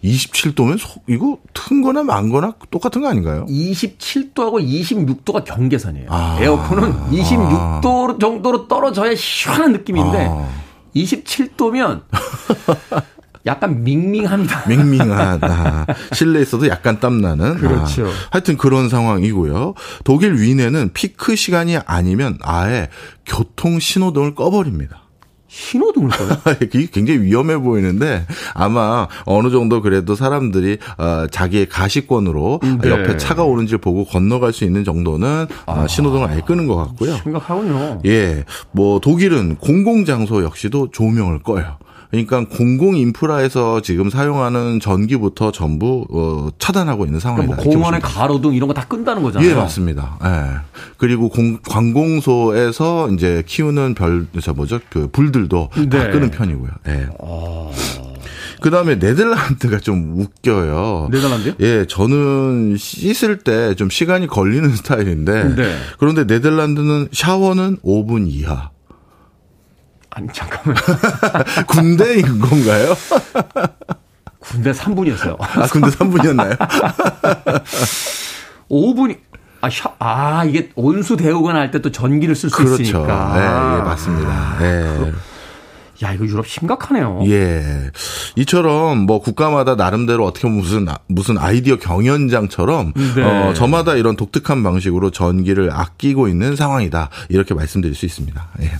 [SPEAKER 5] 27도면 이거 튼 거나 만 거나 똑같은 거 아닌가요?
[SPEAKER 1] 27도하고 26도가 경계선이에요.
[SPEAKER 5] 아.
[SPEAKER 1] 에어컨은 26도 정도로 떨어져야 시원한 느낌인데
[SPEAKER 5] 아.
[SPEAKER 1] 27도면 약간 밍밍합니다.
[SPEAKER 5] 맹밍하다. 실내에서도 약간 땀나는.
[SPEAKER 1] 그렇죠.
[SPEAKER 5] 아, 하여튼 그런 상황이고요. 독일 위내는 피크 시간이 아니면 아예 교통 신호등을 꺼버립니다.
[SPEAKER 1] 신호등을 꺼요?
[SPEAKER 5] 이게 굉장히 위험해 보이는데 아마 어느 정도 그래도 사람들이 어, 자기의 가시권으로
[SPEAKER 1] 네.
[SPEAKER 5] 옆에 차가 오는지 보고 건너갈 수 있는 정도는 어, 신호등을 아예 끄는 것 같고요.
[SPEAKER 1] 심각하군요.
[SPEAKER 5] 예, 뭐 독일은 공공장소 역시도 조명을 꺼요. 그러니까 공공 인프라에서 지금 사용하는 전기부터 전부 어, 차단하고 있는 상황이다.
[SPEAKER 1] 뭐
[SPEAKER 5] 이렇게
[SPEAKER 1] 공원의
[SPEAKER 5] 보시면
[SPEAKER 1] 가로등 이런 거 다 끈다는 거잖아요.
[SPEAKER 5] 예, 맞습니다. 예. 그리고 공, 관공소에서 이제 키우는 별, 저 뭐죠? 그 불들도 다
[SPEAKER 1] 네.
[SPEAKER 5] 끄는 편이고요. 예. 그 다음에 네덜란드가 좀 웃겨요.
[SPEAKER 1] 네덜란드요?
[SPEAKER 5] 예, 저는 씻을 때 좀 시간이 걸리는 스타일인데.
[SPEAKER 1] 네.
[SPEAKER 5] 그런데 네덜란드는 샤워는 5분 이하.
[SPEAKER 1] 아니 잠깐만.
[SPEAKER 5] 군대인 건가요?
[SPEAKER 1] 군대 3분이었어요.
[SPEAKER 5] 아, 군대 3분이었나요?
[SPEAKER 1] 5분이 아, 샤, 아 이게 온수 대우거나 할 때 또 전기를 쓸수
[SPEAKER 5] 그렇죠.
[SPEAKER 1] 있으니까.
[SPEAKER 5] 예, 예, 맞습니다. 예.
[SPEAKER 1] 야 이거 유럽 심각하네요.
[SPEAKER 5] 예. 이처럼 뭐 국가마다 나름대로 어떻게 보면 무슨 아- 무슨 아이디어 경연장처럼
[SPEAKER 1] 네.
[SPEAKER 5] 어 저마다 이런 독특한 방식으로 전기를 아끼고 있는 상황이다. 이렇게 말씀드릴 수 있습니다. 예.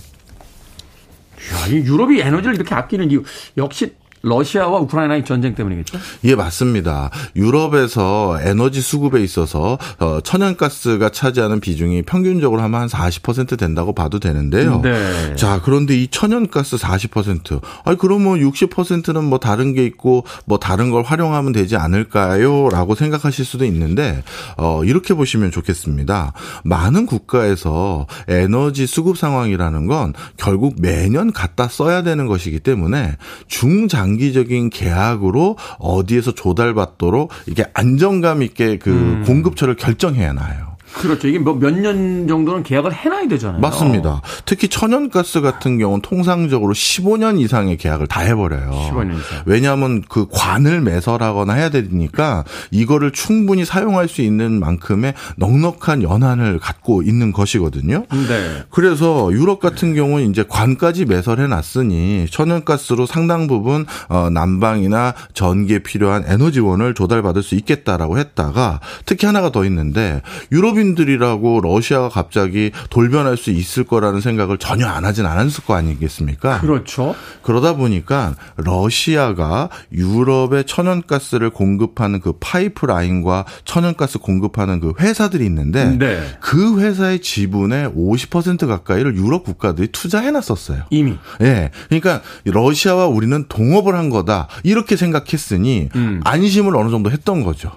[SPEAKER 1] 야, 이 유럽이 에너지를 이렇게 아끼는 이유. 역시 러시아와 우크라이나의 전쟁 때문이겠죠?
[SPEAKER 5] 예, 맞습니다. 유럽에서 에너지 수급에 있어서 어, 천연가스가 차지하는 비중이 평균적으로 하면 한 40% 된다고 봐도 되는데요.
[SPEAKER 1] 네.
[SPEAKER 5] 자, 그런데 이 천연가스 40%, 아니 그러면 60%는 뭐 다른 게 있고 뭐 다른 걸 활용하면 되지 않을까요?라고 생각하실 수도 있는데 어, 이렇게 보시면 좋겠습니다. 많은 국가에서 에너지 수급 상황이라는 건 결국 매년 갖다 써야 되는 것이기 때문에 중장 기적인 계약으로 어디에서 조달받도록 이게 안정감 있게 그 공급처를 결정해야 나요.
[SPEAKER 1] 그렇죠. 이게 뭐몇년 정도는 계약을 해놔야 되잖아요.
[SPEAKER 5] 맞습니다. 특히 천연가스 같은 경우는 통상적으로 15년 이상의 계약을 다 해버려요.
[SPEAKER 1] 15년 이상.
[SPEAKER 5] 왜냐하면 그 관을 매설하거나 해야 되니까 이거를 충분히 사용할 수 있는 만큼의 넉넉한 연한을 갖고 있는 것이거든요.
[SPEAKER 1] 네.
[SPEAKER 5] 그래서 유럽 같은 경우는 이제 관까지 매설해 놨으니 천연가스로 상당 부분 어, 난방이나 전기에 필요한 에너지원을 조달받을 수 있겠다라고 했다가 특히 하나가 더 있는데 유럽인 들이라고 러시아가 갑자기 돌변할 수 있을 거라는 생각을 전혀 안 하진 않았을 거 아니겠습니까?
[SPEAKER 1] 그렇죠.
[SPEAKER 5] 그러다 보니까 러시아가 유럽에 천연가스를 공급하는 그 파이프라인과 천연가스 공급하는 그 회사들이 있는데
[SPEAKER 1] 네.
[SPEAKER 5] 그 회사의 지분의 50% 가까이를 유럽 국가들이 투자해 놨었어요.
[SPEAKER 1] 이미.
[SPEAKER 5] 예. 그러니까 러시아와 우리는 동업을 한 거다. 이렇게 생각했으니
[SPEAKER 1] 음.
[SPEAKER 5] 안심을 어느 정도 했던 거죠.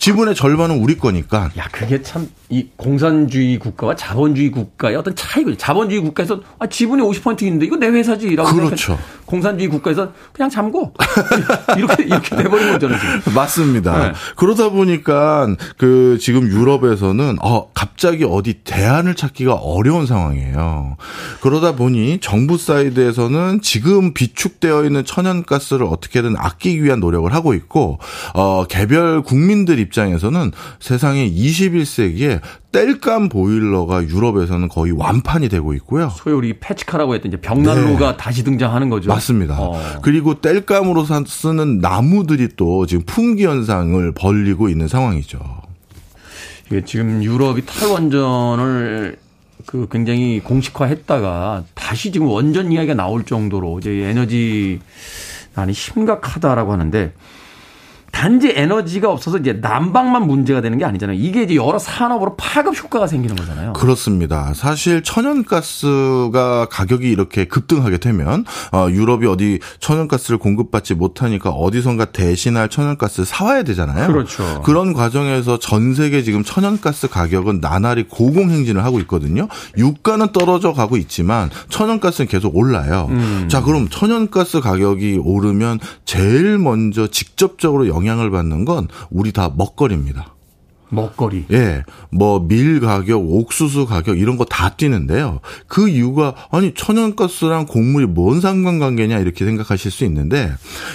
[SPEAKER 5] 지분의 절반은 우리 거니까.
[SPEAKER 1] 야, 그게 참, 이 공산주의 국가와 자본주의 국가의 어떤 차이거든요. 자본주의 국가에서, 아, 지분이 50%인데, 이거 내 회사지라고.
[SPEAKER 5] 그렇죠.
[SPEAKER 1] 공산주의 국가에서 그냥 잠고. 이렇게, 이렇게 돼버린 거잖아요, 지금.
[SPEAKER 5] 맞습니다.
[SPEAKER 1] 네.
[SPEAKER 5] 그러다 보니까 그 지금 유럽에서는 어 갑자기 어디 대안을 찾기가 어려운 상황이에요. 그러다 보니 정부 사이드에서는 지금 비축되어 있는 천연가스를 어떻게든 아끼기 위한 노력을 하고 있고 어 개별 국민들 입장에서는 세상에 21세기에 땔감 보일러가 유럽에서는 거의 완판이 되고 있고요.
[SPEAKER 1] 소위 우리 패치카라고 했던 이제 벽난로가 다시 등장하는 거죠.
[SPEAKER 5] 네. 맞습니다.
[SPEAKER 1] 어.
[SPEAKER 5] 그리고 땔감으로 사- 쓰는 나무들이 또 지금 품귀 현상을 벌리고 있는 상황이죠.
[SPEAKER 1] 이게 지금 유럽이 탈원전을 그 굉장히 공식화했다가 다시 지금 원전 이야기가 나올 정도로 이제 에너지 난이 심각하다라고 하는데 단지 에너지가 없어서 이제 난방만 문제가 되는 게 아니잖아요. 이게 이제 여러 산업으로 파급 효과가 생기는 거잖아요.
[SPEAKER 5] 그렇습니다. 사실 천연가스가 가격이 이렇게 급등하게 되면 어, 유럽이 어디 천연가스를 공급받지 못하니까 어디선가 대신할 천연가스 사와야 되잖아요.
[SPEAKER 1] 그렇죠.
[SPEAKER 5] 그런 과정에서 전 세계 지금 천연가스 가격은 나날이 고공행진을 하고 있거든요. 유가는 떨어져 가고 있지만 천연가스는 계속 올라요.
[SPEAKER 1] 음.
[SPEAKER 5] 자, 그럼 천연가스 가격이 오르면 제일 먼저 직접적으로 영향 을 받는 건 우리 다 먹거리입니다.
[SPEAKER 1] 먹거리.
[SPEAKER 5] 예, 뭐 밀 가격, 옥수수 가격 이런 거 다 뛰는데요. 그 이유가 아니 천연가스랑 곡물이 뭔 상관관계냐 이렇게 생각하실 수 있는데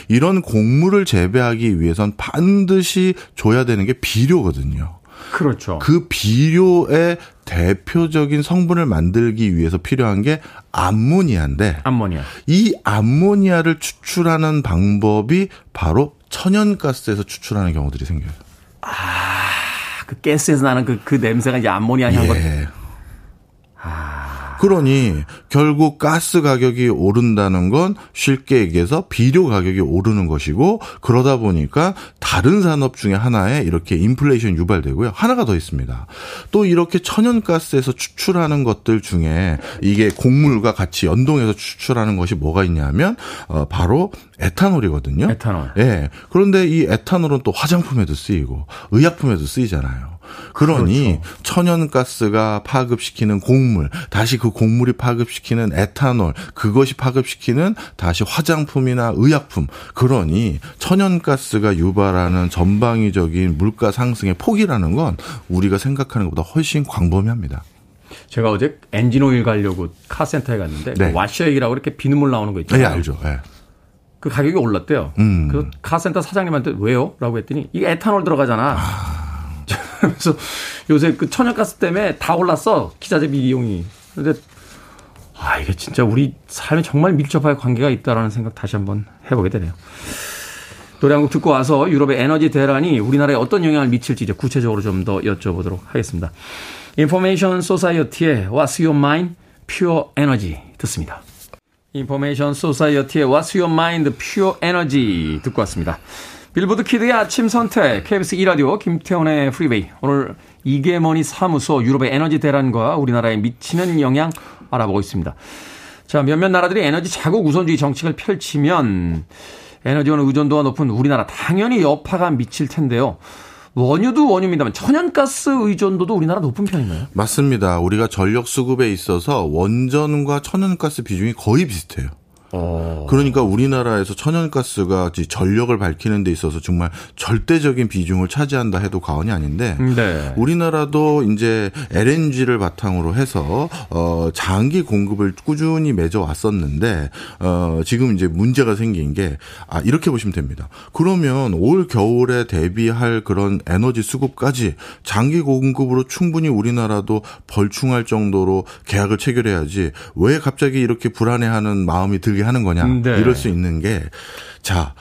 [SPEAKER 5] 이런 곡물을 재배하기 위해선 반드시 줘야 되는 게 비료거든요.
[SPEAKER 1] 그렇죠.
[SPEAKER 5] 그 비료의 대표적인 성분을 만들기 위해서 필요한 게 암모니아인데
[SPEAKER 1] 암모니아.
[SPEAKER 5] 이 암모니아를 추출하는 방법이 바로 천연가스에서 추출하는 경우들이 생겨요.
[SPEAKER 1] 그 가스에서 나는 그, 그 냄새가 이제 암모니아 향.
[SPEAKER 5] 예. 그러니 결국 가스 가격이 오른다는 건 쉽게 얘기해서 비료 가격이 오르는 것이고 그러다 보니까 다른 산업 중에 하나에 이렇게 인플레이션 유발되고요. 하나가 더 있습니다. 또 이렇게 천연가스에서 추출하는 것들 중에 이게 곡물과 같이 연동해서 추출하는 것이 뭐가 있냐면 어 바로 에탄올이거든요.
[SPEAKER 1] 에탄올.
[SPEAKER 5] 예. 그런데 이 에탄올은 또 화장품에도 쓰이고 의약품에도 쓰이잖아요. 그러니
[SPEAKER 1] 그렇죠.
[SPEAKER 5] 천연가스가 파급시키는 곡물, 다시 그 곡물이 파급시키는 에탄올, 그것이 파급시키는 다시 화장품이나 의약품. 그러니 천연가스가 유발하는 전방위적인 물가 상승의 폭이라는 건 우리가 생각하는 것보다 훨씬 광범위합니다.
[SPEAKER 1] 제가 어제 엔진오일 가려고 카센터에 갔는데
[SPEAKER 5] 네.
[SPEAKER 1] 그 와셔액이라고 이렇게 비눗물 나오는 거
[SPEAKER 5] 예,
[SPEAKER 1] 있잖아요.
[SPEAKER 5] 알죠. 예.
[SPEAKER 1] 그 가격이 올랐대요.
[SPEAKER 5] 음.
[SPEAKER 1] 그 카센터 사장님한테 왜요? 라고 했더니 이게 에탄올 들어가잖아. 그래서 요새 그 천연가스 때문에 다 올랐어. 기자재 비용이. 근데 아 이게 진짜 우리 삶에 정말 밀접하게 관계가 있다라는 생각 다시 한번 해보게 되네요. 노래 한 곡 듣고 와서 유럽의 에너지 대란이 우리나라에 어떤 영향을 미칠지 이제 구체적으로 좀 더 여쭤보도록 하겠습니다. 인포메이션 소사이어티의 What's Your Mind? Pure Energy 듣습니다. 인포메이션 소사이어티의 What's Your Mind? Pure Energy 듣고 왔습니다. 빌보드 키드의 아침 선택, KBS 2라디오, 김태훈의 프리웨이. 오늘 이게머니 사무소 유럽의 에너지 대란과 우리나라에 미치는 영향 알아보고 있습니다. 자, 몇몇 나라들이 에너지 자국 우선주의 정책을 펼치면 에너지원 의존도가 높은 우리나라 당연히 여파가 미칠 텐데요. 원유도 원유입니다만 천연가스 의존도도 우리나라 높은 편인가요?
[SPEAKER 5] 맞습니다. 우리가 전력 수급에 있어서 원전과 천연가스 비중이 거의 비슷해요. 그러니까 우리나라에서 천연가스가 전력을 밝히는 데 있어서 정말 절대적인 비중을 차지한다 해도 과언이 아닌데
[SPEAKER 1] 네.
[SPEAKER 5] 우리나라도 이제 LNG를 바탕으로 해서 어 장기 공급을 꾸준히 맺어 왔었는데 어 지금 이제 문제가 생긴 게 아 이렇게 보시면 됩니다. 그러면 올 겨울에 대비할 그런 에너지 수급까지 장기 공급으로 충분히 우리나라도 벌충할 정도로 계약을 체결해야지 왜 갑자기 이렇게 불안해하는 마음이 들게 하는 거냐
[SPEAKER 1] 네.
[SPEAKER 5] 이럴 수 있는 게 자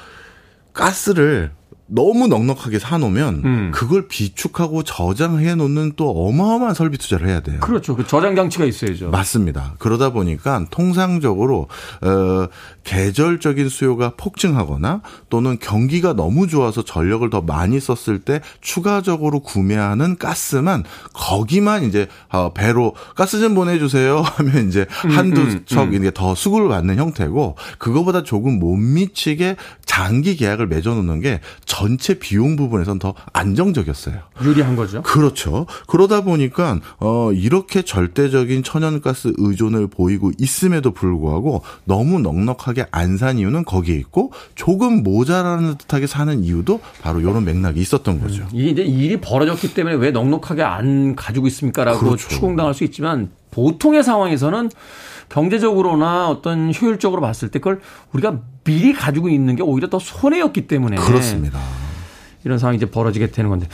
[SPEAKER 5] 가스를 너무 넉넉하게 사놓으면
[SPEAKER 1] 음.
[SPEAKER 5] 그걸 비축하고 저장해 놓는 또 어마어마한 설비 투자를 해야 돼요.
[SPEAKER 1] 그렇죠. 그 저장 장치가 있어야죠.
[SPEAKER 5] 맞습니다. 그러다 보니까 통상적으로 어 계절적인 수요가 폭증하거나 또는 경기가 너무 좋아서 전력을 더 많이 썼을 때 추가적으로 구매하는 가스만 거기만 이제 어 배로 가스 좀 보내주세요 하면 이제 한두
[SPEAKER 1] 음,
[SPEAKER 5] 척 이게 더 수급을 받는 형태고 그거보다 조금 못 미치게 장기 계약을 맺어놓는 게 전체 비용 부분에선 더 안정적이었어요.
[SPEAKER 1] 유리한 거죠.
[SPEAKER 5] 그렇죠. 그러다 보니까 어 이렇게 절대적인 천연가스 의존을 보이고 있음에도 불구하고 너무 넉넉하게 안 산 이유는 거기에 있고 조금 모자라는 듯하게 사는 이유도 바로 이런 맥락이 있었던 거죠.
[SPEAKER 1] 이게 이제 일이 벌어졌기 때문에 왜 넉넉하게 안 가지고 있습니까라고
[SPEAKER 5] 그렇죠.
[SPEAKER 1] 추궁당할 수 있지만 보통의 상황에서는 경제적으로나 어떤 효율적으로 봤을 때 그걸 우리가 미리 가지고 있는 게 오히려 더 손해였기 때문에
[SPEAKER 5] 그렇습니다.
[SPEAKER 1] 이런 상황이 이제 벌어지게 되는 건데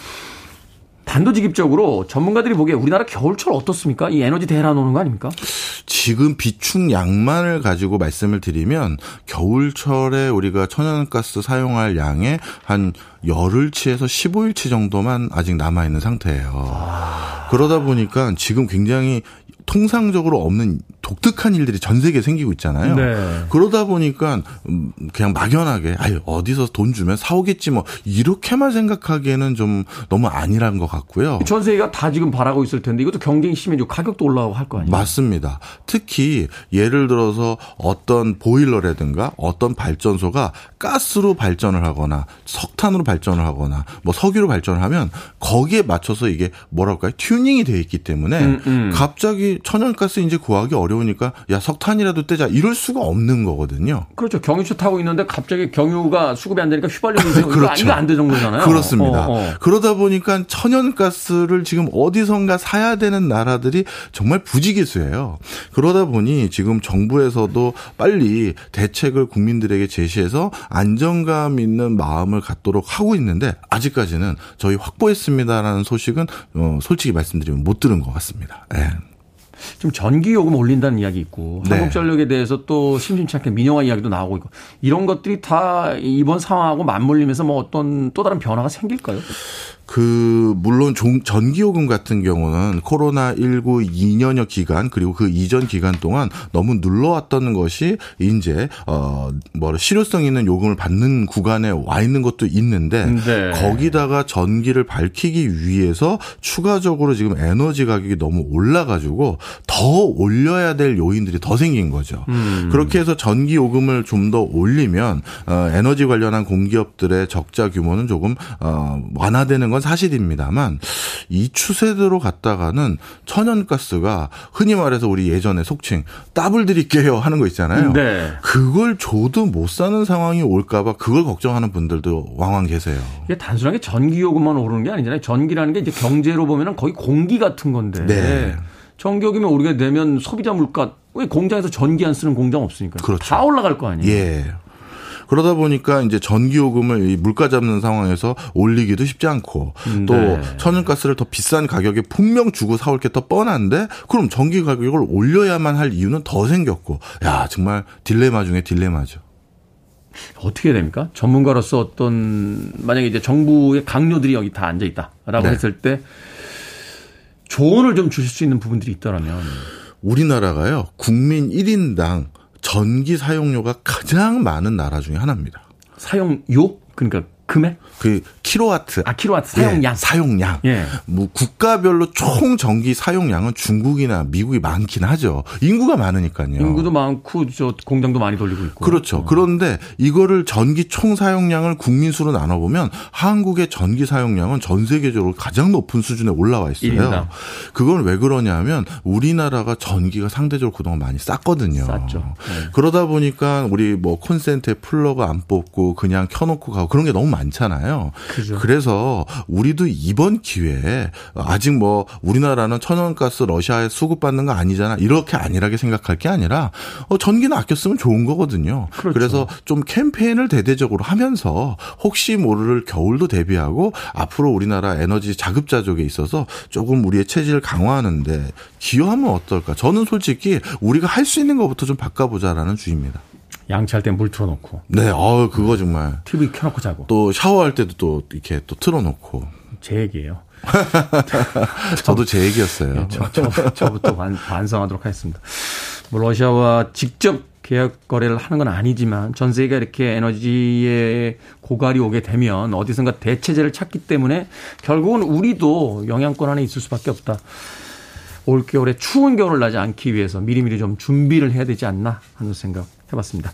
[SPEAKER 1] 단도직입적으로 전문가들이 보기에 우리나라 겨울철 어떻습니까? 이 에너지 대란 오는 거 아닙니까?
[SPEAKER 5] 지금 비축량만을 가지고 말씀을 드리면 겨울철에 우리가 천연가스 사용할 양의 한 열흘치에서 15일치 정도만 아직 남아 있는 상태예요. 그러다 보니까 지금 굉장히 통상적으로 없는 독특한 일들이 전 세계에 생기고 있잖아요.
[SPEAKER 1] 네.
[SPEAKER 5] 그러다 보니까 음, 그냥 막연하게 아유 어디서 돈 주면 사오겠지 뭐 이렇게만 생각하기에는 좀 너무 아니란 것 같고요.
[SPEAKER 1] 전 세계가 다 지금 바라고 있을 텐데 이것도 경쟁이 심해지고 가격도 올라가고 할 거 아니에요.
[SPEAKER 5] 맞습니다. 특히 예를 들어서 어떤 보일러라든가 어떤 발전소가 가스로 발전을 하거나 석탄으로 발전을 하거나 뭐 석유로 발전을 하면 거기에 맞춰서 이게 뭐랄까요 튜닝이 돼 있기 때문에
[SPEAKER 1] 음, 음.
[SPEAKER 5] 갑자기 천연가스 이제 구하기 어려우니까 야 석탄이라도 떼자 이럴 수가 없는 거거든요.
[SPEAKER 1] 그렇죠. 경유차 타고 있는데 갑자기 경유가 수급이 안 되니까 휘발유를 이거
[SPEAKER 5] 그렇죠.
[SPEAKER 1] 이거 안될 정도잖아요.
[SPEAKER 5] 그렇습니다.
[SPEAKER 1] 어, 어.
[SPEAKER 5] 그러다 보니까 천연가스를 지금 어디선가 사야 되는 나라들이 정말 부지기수예요. 그러다 보니 지금 정부에서도 빨리 대책을 국민들에게 제시해서 안정감 있는 마음을 갖도록 하고 있는데 아직까지는 저희 확보했습니다라는 소식은 어, 솔직히 말씀드리면 못 들은 것 같습니다. 예.
[SPEAKER 1] 지금 전기 요금 올린다는 이야기 있고
[SPEAKER 5] 네.
[SPEAKER 1] 한국전력에 대해서 또 심심치 않게 민영화 이야기도 나오고 있고 이런 것들이 다 이번 상황하고 맞물리면서 뭐 어떤 또 다른 변화가 생길까요?
[SPEAKER 5] 그 물론 종- 전기요금 같은 경우는 코로나 19 2년여 기간 그리고 그 이전 기간 동안 너무 눌러왔던 것이 이제 어뭐 실효성 있는 요금을 받는 구간에 와 있는 것도 있는데
[SPEAKER 1] 네.
[SPEAKER 5] 거기다가 전기를 밝히기 위해서 추가적으로 지금 에너지 가격이 너무 올라가지고 더 올려야 될 요인들이 더 생긴 거죠. 그렇게 해서 전기 요금을 좀 더 올리면 어, 에너지 관련한 공기업들의 적자 규모는 조금 어, 완화되는 건 사실입니다만 이 추세대로 갔다가는 천연가스가 흔히 말해서 우리 예전에 속칭 더블 드릴게요 하는 거 있잖아요.
[SPEAKER 1] 네.
[SPEAKER 5] 그걸 줘도 못 사는 상황이 올까봐 그걸 걱정하는 분들도 왕왕 계세요.
[SPEAKER 1] 이게 단순하게 전기 요금만 오르는 게 아니잖아요. 전기라는 게 이제 경제로 보면은 거의 공기 같은 건데.
[SPEAKER 5] 네.
[SPEAKER 1] 전기 요금이 오르게 되면 소비자 물가 왜 공장에서 전기 안 쓰는 공장 없으니까
[SPEAKER 5] 그렇죠.
[SPEAKER 1] 다 올라갈 거 아니에요.
[SPEAKER 5] 예. 그러다 보니까 이제 전기요금을 이 물가 잡는 상황에서 올리기도 쉽지 않고
[SPEAKER 1] 음,
[SPEAKER 5] 또
[SPEAKER 1] 네.
[SPEAKER 5] 천연가스를 더 비싼 가격에 분명 주고 사올 게 더 뻔한데 그럼 전기 가격을 올려야만 할 이유는 더 생겼고 야 정말 딜레마 중에 딜레마죠.
[SPEAKER 1] 어떻게 됩니까? 전문가로서 어떤 만약에 이제 정부의 강요들이 여기 다 앉아 있다라고
[SPEAKER 5] 네.
[SPEAKER 1] 했을 때 조언을 좀 주실 수 있는 부분들이 있다라면
[SPEAKER 5] 우리나라가요 국민 1인당 전기 사용료가 가장 많은 나라 중에 하나입니다.
[SPEAKER 1] 사용요 그러니까 금액
[SPEAKER 5] 그 킬로와트
[SPEAKER 1] 아 킬로와트 사용량
[SPEAKER 5] 예, 사용량.
[SPEAKER 1] 예.
[SPEAKER 5] 뭐 국가별로 총 전기 사용량은 중국이나 미국이 많긴 하죠. 인구가 많으니까요.
[SPEAKER 1] 인구도 많고 저 공장도 많이 돌리고 있고
[SPEAKER 5] 그렇죠. 그런데 이거를 전기 총 사용량을 국민 수로 나눠 보면 한국의 전기 사용량은 전 세계적으로 가장 높은 수준에 올라와 있어요.
[SPEAKER 1] 일인당.
[SPEAKER 5] 그건 왜 그러냐면 우리나라가 전기가 상대적으로 그동안 많이 쌌거든요.
[SPEAKER 1] 쌌죠. 네.
[SPEAKER 5] 그러다 보니까 우리 뭐 콘센트에 플러그 안 뽑고 그냥 켜놓고 가고 그런 게 너무 많 잖아요.
[SPEAKER 1] 그죠.
[SPEAKER 5] 그래서 우리도 이번 기회에 아직 뭐 우리나라는 천연가스 러시아에 수급받는 거 아니잖아. 이렇게 안일하게 생각할 게 아니라 어, 전기는 아껴 쓰면 좋은 거거든요.
[SPEAKER 1] 그렇죠.
[SPEAKER 5] 그래서좀 캠페인을 대대적으로 하면서 혹시 모를 겨울도 대비하고 앞으로 우리나라 에너지 자급자족에 있어서 조금 우리의 체질을 강화하는데 기여하면 어떨까? 저는 솔직히 우리가 할 수 있는 것부터 좀 바꿔보자라는 주의입니다.
[SPEAKER 1] 양치할 때 물 틀어놓고
[SPEAKER 5] 네, 어 그거 정말
[SPEAKER 1] TV 켜놓고 자고
[SPEAKER 5] 또 샤워할 때도 또 이렇게 또 틀어놓고
[SPEAKER 1] 제 얘기예요.
[SPEAKER 5] 저도 제 얘기였어요.
[SPEAKER 1] 저, 저, 저부터 반, 반성하도록 하겠습니다. 뭐 러시아와 직접 계약 거래를 하는 건 아니지만 전 세계가 이렇게 에너지의 고갈이 오게 되면 어디선가 대체제를 찾기 때문에 결국은 우리도 영향권 안에 있을 수밖에 없다. 올 겨울에 추운 겨울을 나지 않기 위해서 미리미리 좀 준비를 해야 되지 않나 하는 생각 해봤습니다.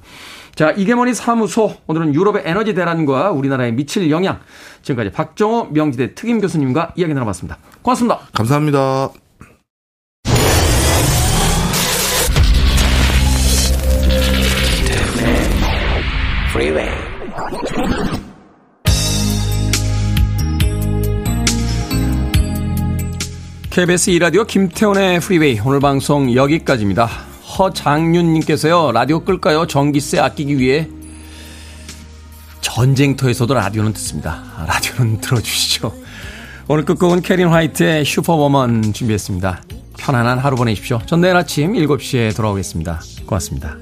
[SPEAKER 1] 자, 이게머니 사무소. 오늘은 유럽의 에너지 대란과 우리나라에 미칠 영향. 지금까지 박정호 명지대 특임 교수님과 이야기 나눠봤습니다. 고맙습니다.
[SPEAKER 5] 감사합니다.
[SPEAKER 1] KBS 이라디오 김태훈의 프리웨이 오늘 방송 여기까지입니다. 허장윤님께서요 라디오 끌까요? 전기세 아끼기 위해 전쟁터에서도 라디오는 듣습니다. 아, 라디오는 들어주시죠. 오늘 끝곡은 캐린 화이트의 Superwoman 준비했습니다. 편안한 하루 보내십시오. 전 내일 아침 7시에 돌아오겠습니다. 고맙습니다.